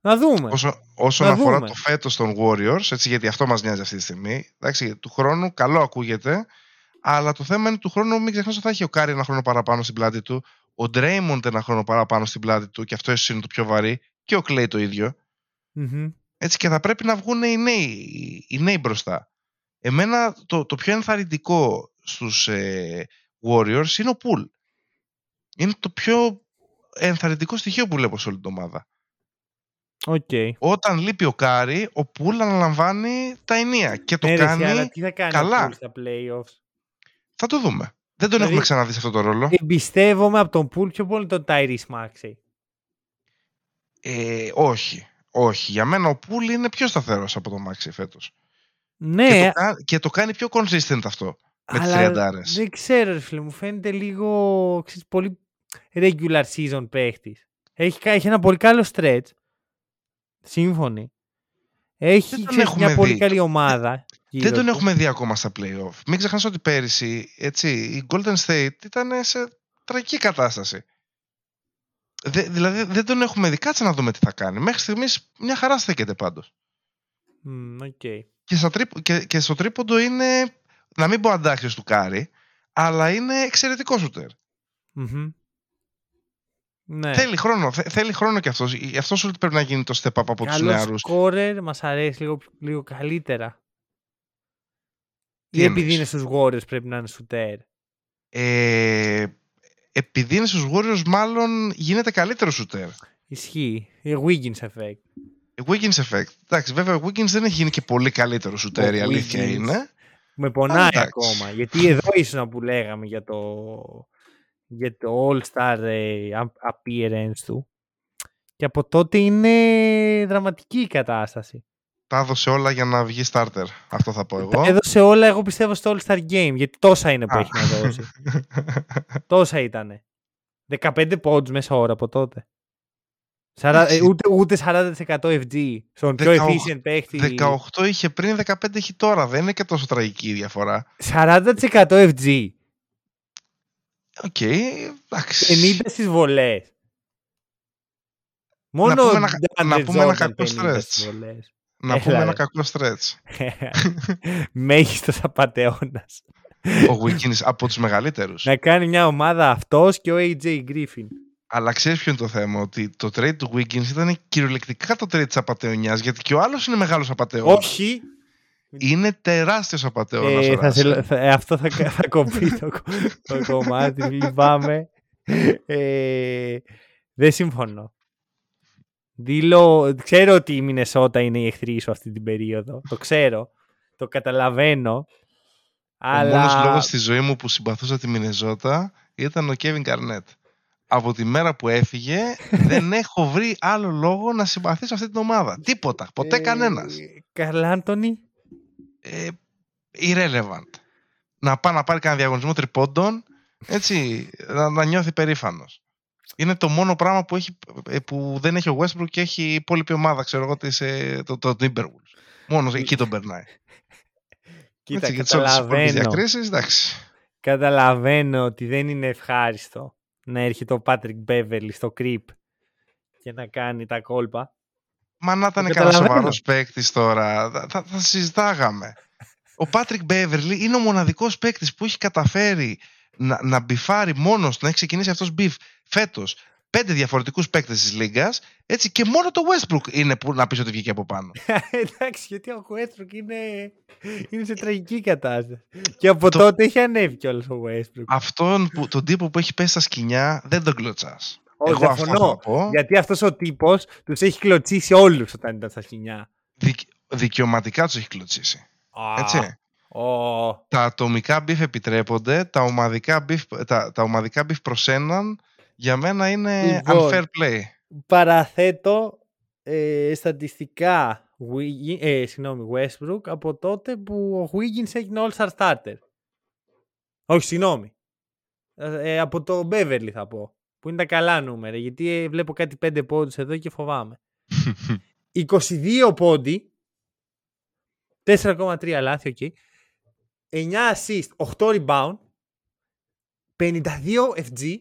Να δούμε. Όσο, όσον Να αφορά δούμε. το φέτος των Warriors, έτσι, γιατί αυτό μας νοιάζει αυτή τη στιγμή, εντάξει, του χρόνου καλό ακούγεται, αλλά το θέμα είναι του χρόνου μην ξεχνάς ότι θα έχει ο Κάρι ένα χρόνο παραπάνω στην πλάτη του, ο Draymond ένα χρόνο παραπάνω στην πλάτη του και αυτό ίσως είναι το πιο βαρύ, και ο Klay το ίδιο. Μμμ. Έτσι και θα πρέπει να βγουν οι νέοι, οι νέοι μπροστά. Εμένα το, το πιο ενθαρρυντικό στους ε, Warriors είναι ο Poole. Είναι το πιο ενθαρρυντικό στοιχείο που βλέπω σε όλη την ομάδα. Οκ. Όταν λείπει ο Κάρι, ο Poole αναλαμβάνει τα ηνία και το Ναι, ρε, κάνει... αλλά τι θα κάνει καλά. ο Poole στα playoffs; Θα το δούμε. Δεν τον Δηλαδή- έχουμε ξαναδεί σε αυτό το ρόλο. Εμπιστεύομαι από τον Poole πιο πολύ τον Tyrese Maxey. Ε, όχι. Όχι. Για μένα ο Pool είναι πιο σταθερός από τον Maxi φέτος. Ναι, Και, το, κα- και το κάνει πιο consistent αυτό. με τις αλλά τριαντάρες. δεν ξέρω, ρε φίλε, μου φαίνεται λίγο ξέρεις, πολύ regular season παίχτης. Έχει, κα- έχει ένα πολύ καλό stretch. Σύμφωνοι. Έχει Δεν τον ξέρεις, έχουμε μια πολύ δει. καλή ομάδα. γύρω Δεν τον τους. έχουμε δει ακόμα στα playoff. Μην ξεχνάς ότι πέρυσι έτσι, η Golden State ήταν σε τραγική κατάσταση. Δε- δηλαδή δεν τον έχουμε δει. Κάτσε να δούμε τι θα κάνει. Μέχρι στιγμής μια χαρά στέκεται πάντως. Μμ, οκ. Και, στα τρίπ- και, και στο τρίποντο είναι, να μην πω αντάξιος του Κάρι, αλλά είναι εξαιρετικό σούτερ. Μμμ. Ναι. Θέλει χρόνο, θε- θέλει χρόνο και αυτός. Γι' αυτός σου πρέπει να γίνει το step up από τους Καλός νεαρούς. σκόρερ μας αρέσει λίγο, λίγο καλύτερα. Τι Ή επειδή εννοείς; είναι στους Warriors πρέπει να είναι σουτέρ. Ε, επειδή είναι στους Warriors μάλλον γίνεται καλύτερος σούτερ. Ισχύει. Η Wiggins effect. Wiggins effect. Εντάξει, βέβαια ο Wiggins δεν έχει γίνει και πολύ καλύτερο σουτέρ, η Ο αλήθεια Wiggins. είναι. Με πονάει εντάξει. ακόμα. Γιατί εδώ ήσουν που λέγαμε για το, για το All-Star ε, ap- appearance του. Και από τότε είναι δραματική η κατάσταση. Τα έδωσε όλα για να βγει starter. Αυτό θα πω εγώ. Τα έδωσε όλα, εγώ πιστεύω, στο All-Star Game. Γιατί τόσα είναι που Α. έχει να δώσει. τόσα ήτανε. 15 πόντους μέσο όρο από τότε. Σαρα- ε, Εντάξει. ούτε, ούτε 40% FG. Στον πιο 18 efficient παίχτη. 18 είχε πριν, 15 έχει τώρα. Δεν είναι και τόσο τραγική η διαφορά. 40% FG. Οκ, εντάξει. 50 στις βολές. Μόνο πούμε ο ένα- DeAndre να πούμε ένα Jordan κακό 50 stretch. στις βολές. Να Έλα, πούμε ένα ρε. κακό stretch. Μέγιστος απατεώνας. ο Wiggins από τους μεγαλύτερους. να κάνει μια ομάδα αυτός και ο AJ Griffin. Αλλά ξέρεις ποιο είναι το θέμα, ότι το trade του Wiggins ήταν κυριολεκτικά το trade της απαταιωνιάς, γιατί και ο άλλος είναι μεγάλος απαταιώνας. Όχι. Είναι τεράστιος απαταιώνα. Ε, θα σε- θα- ε, αυτό θα, κα- θα κοπεί το, κο- το κομμάτι. Λυπάμαι. Ε, δεν συμφωνώ. Δήλω, ξέρω ότι η Μινεσότα είναι η εχθρή σου αυτή την περίοδο. Το ξέρω. Το καταλαβαίνω. Ο αλλά... μόνος λόγος στη ζωή μου που συμπαθούσα τη Μινεζότα ήταν ο Kevin Garnett. Από τη μέρα που έφυγε δεν έχω βρει άλλο λόγο να συμπαθήσω αυτή την ομάδα. Τίποτα. Ποτέ Ε, κανένας. Καρλ Άντωνη. Ε, irrelevant. Να πάει να πάρει κανένα διαγωνισμό τριπώντων, έτσι, να, να νιώθει περήφανος. Είναι το μόνο πράγμα που, έχει, ε, που δεν έχει ο Westbrook και έχει η υπόλοιπη ομάδα, ξέρω εγώ, της, ε, το, το Timberwolves. Μόνος εκεί τον περνάει. Κοίτα, έτσι, και τις όλες τις υπόλοιπες καταλαβαίνω. διακρίσεις, εντάξει. Καταλαβαίνω ότι δεν είναι ευχάριστο να έρχεται ο Patrick Beverly στο creep και να κάνει τα κόλπα. Μα να ήταν Το κανένας καταλαβαίνω. σοβαρός παίκτης τώρα, θα, θα, θα συζητάγαμε. Ο Patrick Beverley είναι ο μοναδικός παίκτης που έχει καταφέρει να, να μπιφάρει μόνος του, να έχει ξεκινήσει αυτός beef φέτος πέντε διαφορετικούς παίκτες της Λίγκας. Έτσι και μόνο το Westbrook είναι που να πεις ότι βγήκε από πάνω. Εντάξει, γιατί ο Westbrook είναι, είναι σε τραγική κατάσταση. Και από Το- τότε έχει ανέβει κιόλας ο Westbrook. Αυτόν που, τον τύπο που έχει πέσει στα σκοινιά δεν τον κλωτσάς. Όχι, Εγώ αυτό διαφωνώ. θα πω. Γιατί αυτός ο τύπος τους έχει κλωτσίσει όλους όταν ήταν στα σκοινιά. Δικ, δικαιωματικά τους έχει κλωτσίσει. Έτσι. Ο... τα ατομικά beef επιτρέπονται, τα ομαδικά beef, τα, τα ομαδικά beef προς έναν για μένα είναι Λοιπόν. unfair play. Παραθέτω ε, στατιστικά Wiggi- ε, συγγνώμη, Westbrook από τότε που ο Wiggins έγινε All-Star Starter. Όχι, συγγνώμη. Ε, από το Beverley θα πω. Που είναι τα καλά νούμερα. Γιατί ε, βλέπω κάτι πέντε πόντους εδώ και φοβάμαι. 22 πόντοι, 4,3 λάθη, εκεί. 9 assist, 8 rebound, 52 FG,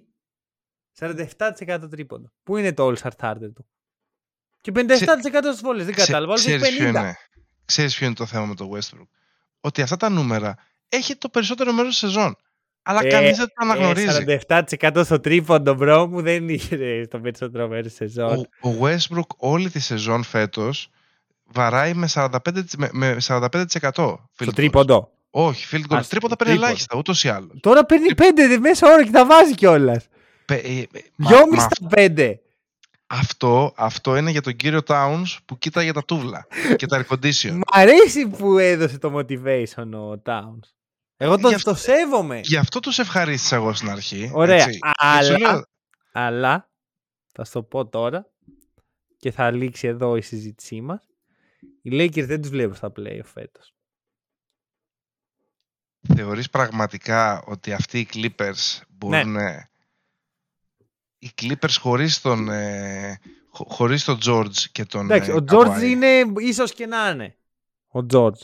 47% τρίποντο. Πού είναι το all-star target του; Και 57% στις βολές, δεν κατάλαβα. Ξέρεις Ξέρεις ποιο, είναι, ξέρεις ποιο είναι το θέμα με το Westbrook; Ότι αυτά τα νούμερα έχει το περισσότερο μέρος της σεζόν. Αλλά Ε, κανείς δεν τα αναγνωρίζει. 47% στο τρίποντο, bro μου, δεν είναι στο περισσότερο μέρος της σεζόν. Ο, ο Westbrook όλη τη σεζόν φέτος βαράει με 45%. Με, με 45% field Στο goals. τρίποντο. Όχι, field goals. Α, στο Τρίποντα παίρνει τρίποντο. ελάχιστα, ούτως ή άλλως. Τώρα παίρνει 5 μέσα ώρα και τα βάζει κιόλας. Πε- ε, ε, μα- 2,5 μα στα 5. αυτό, αυτό είναι για τον κύριο Towns που κοίταγε τα τούβλα και τα air condition. Μ' αρέσει που έδωσε το motivation ο Towns. Εγώ Γι' το, αυτό- το σέβομαι. Γι' αυτό τους ευχαρίστησα εγώ στην αρχή. Ωραία, έτσι. Και σου αλλά- λέω, Αλλά θα σου το πω τώρα και θα λήξει εδώ η συζήτησή μας. Οι Lakers δεν τους βλέπω στα playoff φέτος. Θεωρείς πραγματικά ότι αυτοί οι Clippers μπορούν... ε, Οι Clippers χωρίς τον, ε, χω- χωρίς τον George και τον Εντάξει, ε, ο George Kawhi. είναι ίσως και να είναι. Ο George.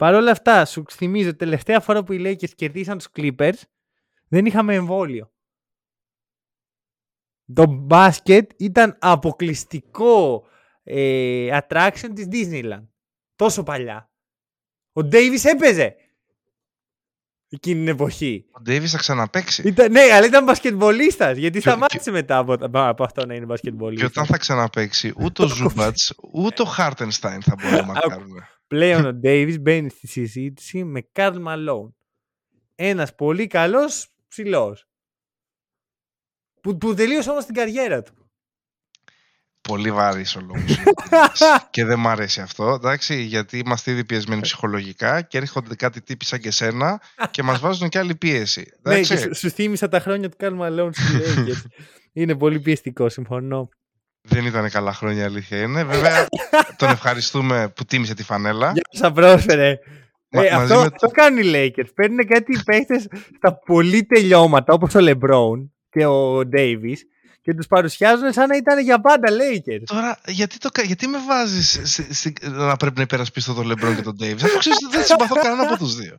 Παρ' όλα αυτά, σου θυμίζω, τελευταία φορά που οι Lakers κερδίσαν τους Clippers, δεν είχαμε εμβόλιο. Το μπάσκετ ήταν αποκλειστικό ε, attraction της Disneyland. Τόσο παλιά. Ο Davis έπαιζε εκείνη την εποχή. Ο Davis θα ξαναπαίξει. Ήταν, ναι, αλλά ήταν μπασκετμπολίστας, γιατί Και- σταμάτησε μετά από, από αυτό να είναι Και μπασκετμπολίστας. όταν θα ξαναπαίξει, ούτε ο Ζούμπατς, ούτε ο Χάρτενστάιν θα μπορούν να Άκου. Κάνουν. Πλέον ο Davis μπαίνει στη συζήτηση με Καρλ Malone. Ένας πολύ καλός ψηλός. Που, που τελείωσε όμως την καριέρα του. Πολύ βαρύς ο λόγος. και δεν μ' αρέσει αυτό, εντάξει, γιατί είμαστε ήδη πιεσμένοι ψυχολογικά και έρχονται κάτι τύποι σαν και σένα και μας βάζουν και άλλη πίεση. ναι, Εντάξει. και σου, σου θύμισα τα χρόνια του Καρλ Malone στους Lakers. Είναι πολύ πιεστικό, συμφωνώ. Δεν ήταν καλά χρόνια, η αλήθεια είναι. Βέβαια, τον ευχαριστούμε που τίμησε τη φανέλα. Για όσα πρόσφερε. Μα- ε, μαζί αυτό, με αυτό κάνουν οι Lakers. Παίρνουν κάτι παίχτες στα πολύ τελειώματα όπως ο LeBron και ο Davis και τους παρουσιάζουν σαν να ήταν για πάντα Lakers. Τώρα, γιατί, το, κα- γιατί με βάζεις να πρέπει να υπερασπίσω τον Λεμπρόν και τον Ντέιβι, αφού ξέρεις ότι δεν συμπαθώ κανένα από τους δύο.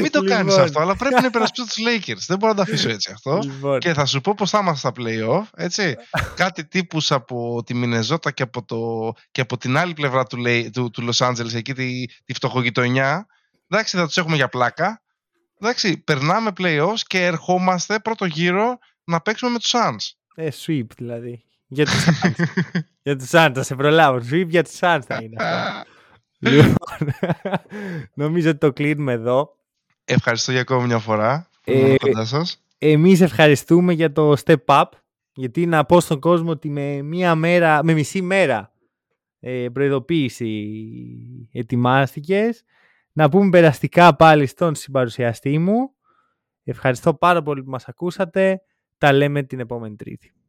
Μην το κάνεις Λοιπόν. αυτό, αλλά πρέπει να υπερασπίσω τους Lakers. Δεν μπορώ να το αφήσω έτσι αυτό. Λοιπόν, Και θα σου πω πώ θα είμαστε στα playoff, έτσι. Κάτι τύπους από τη Μινεζότα και από, το, και από την άλλη πλευρά του, Λέι- του, του Los Angeles, εκεί τη, τη φτωχογειτονιά. Εντάξει, θα τους έχουμε για πλάκα. Εντάξει, περνάμε playoffs και ερχόμαστε πρώτο γύρο να παίξουμε με τους Suns. Ε, sweep δηλαδή. Για τους Suns. για τους Suns, θα σε προλάβω. Sweep για τους Suns θα είναι αυτό. λοιπόν, νομίζω ότι το κλείνουμε εδώ. Ευχαριστώ για ακόμη μια φορά. που Ε, ήμουν κοντά σας. Εμείς ευχαριστούμε για το step up. Γιατί να πω στον κόσμο ότι με, μία μέρα, με μισή μέρα ε, προειδοποίηση ετοιμάστηκες. Να πούμε περαστικά πάλι στον συμπαρουσιαστή μου. Ευχαριστώ πάρα πολύ που μας ακούσατε. Τα λέμε την επόμενη Τρίτη.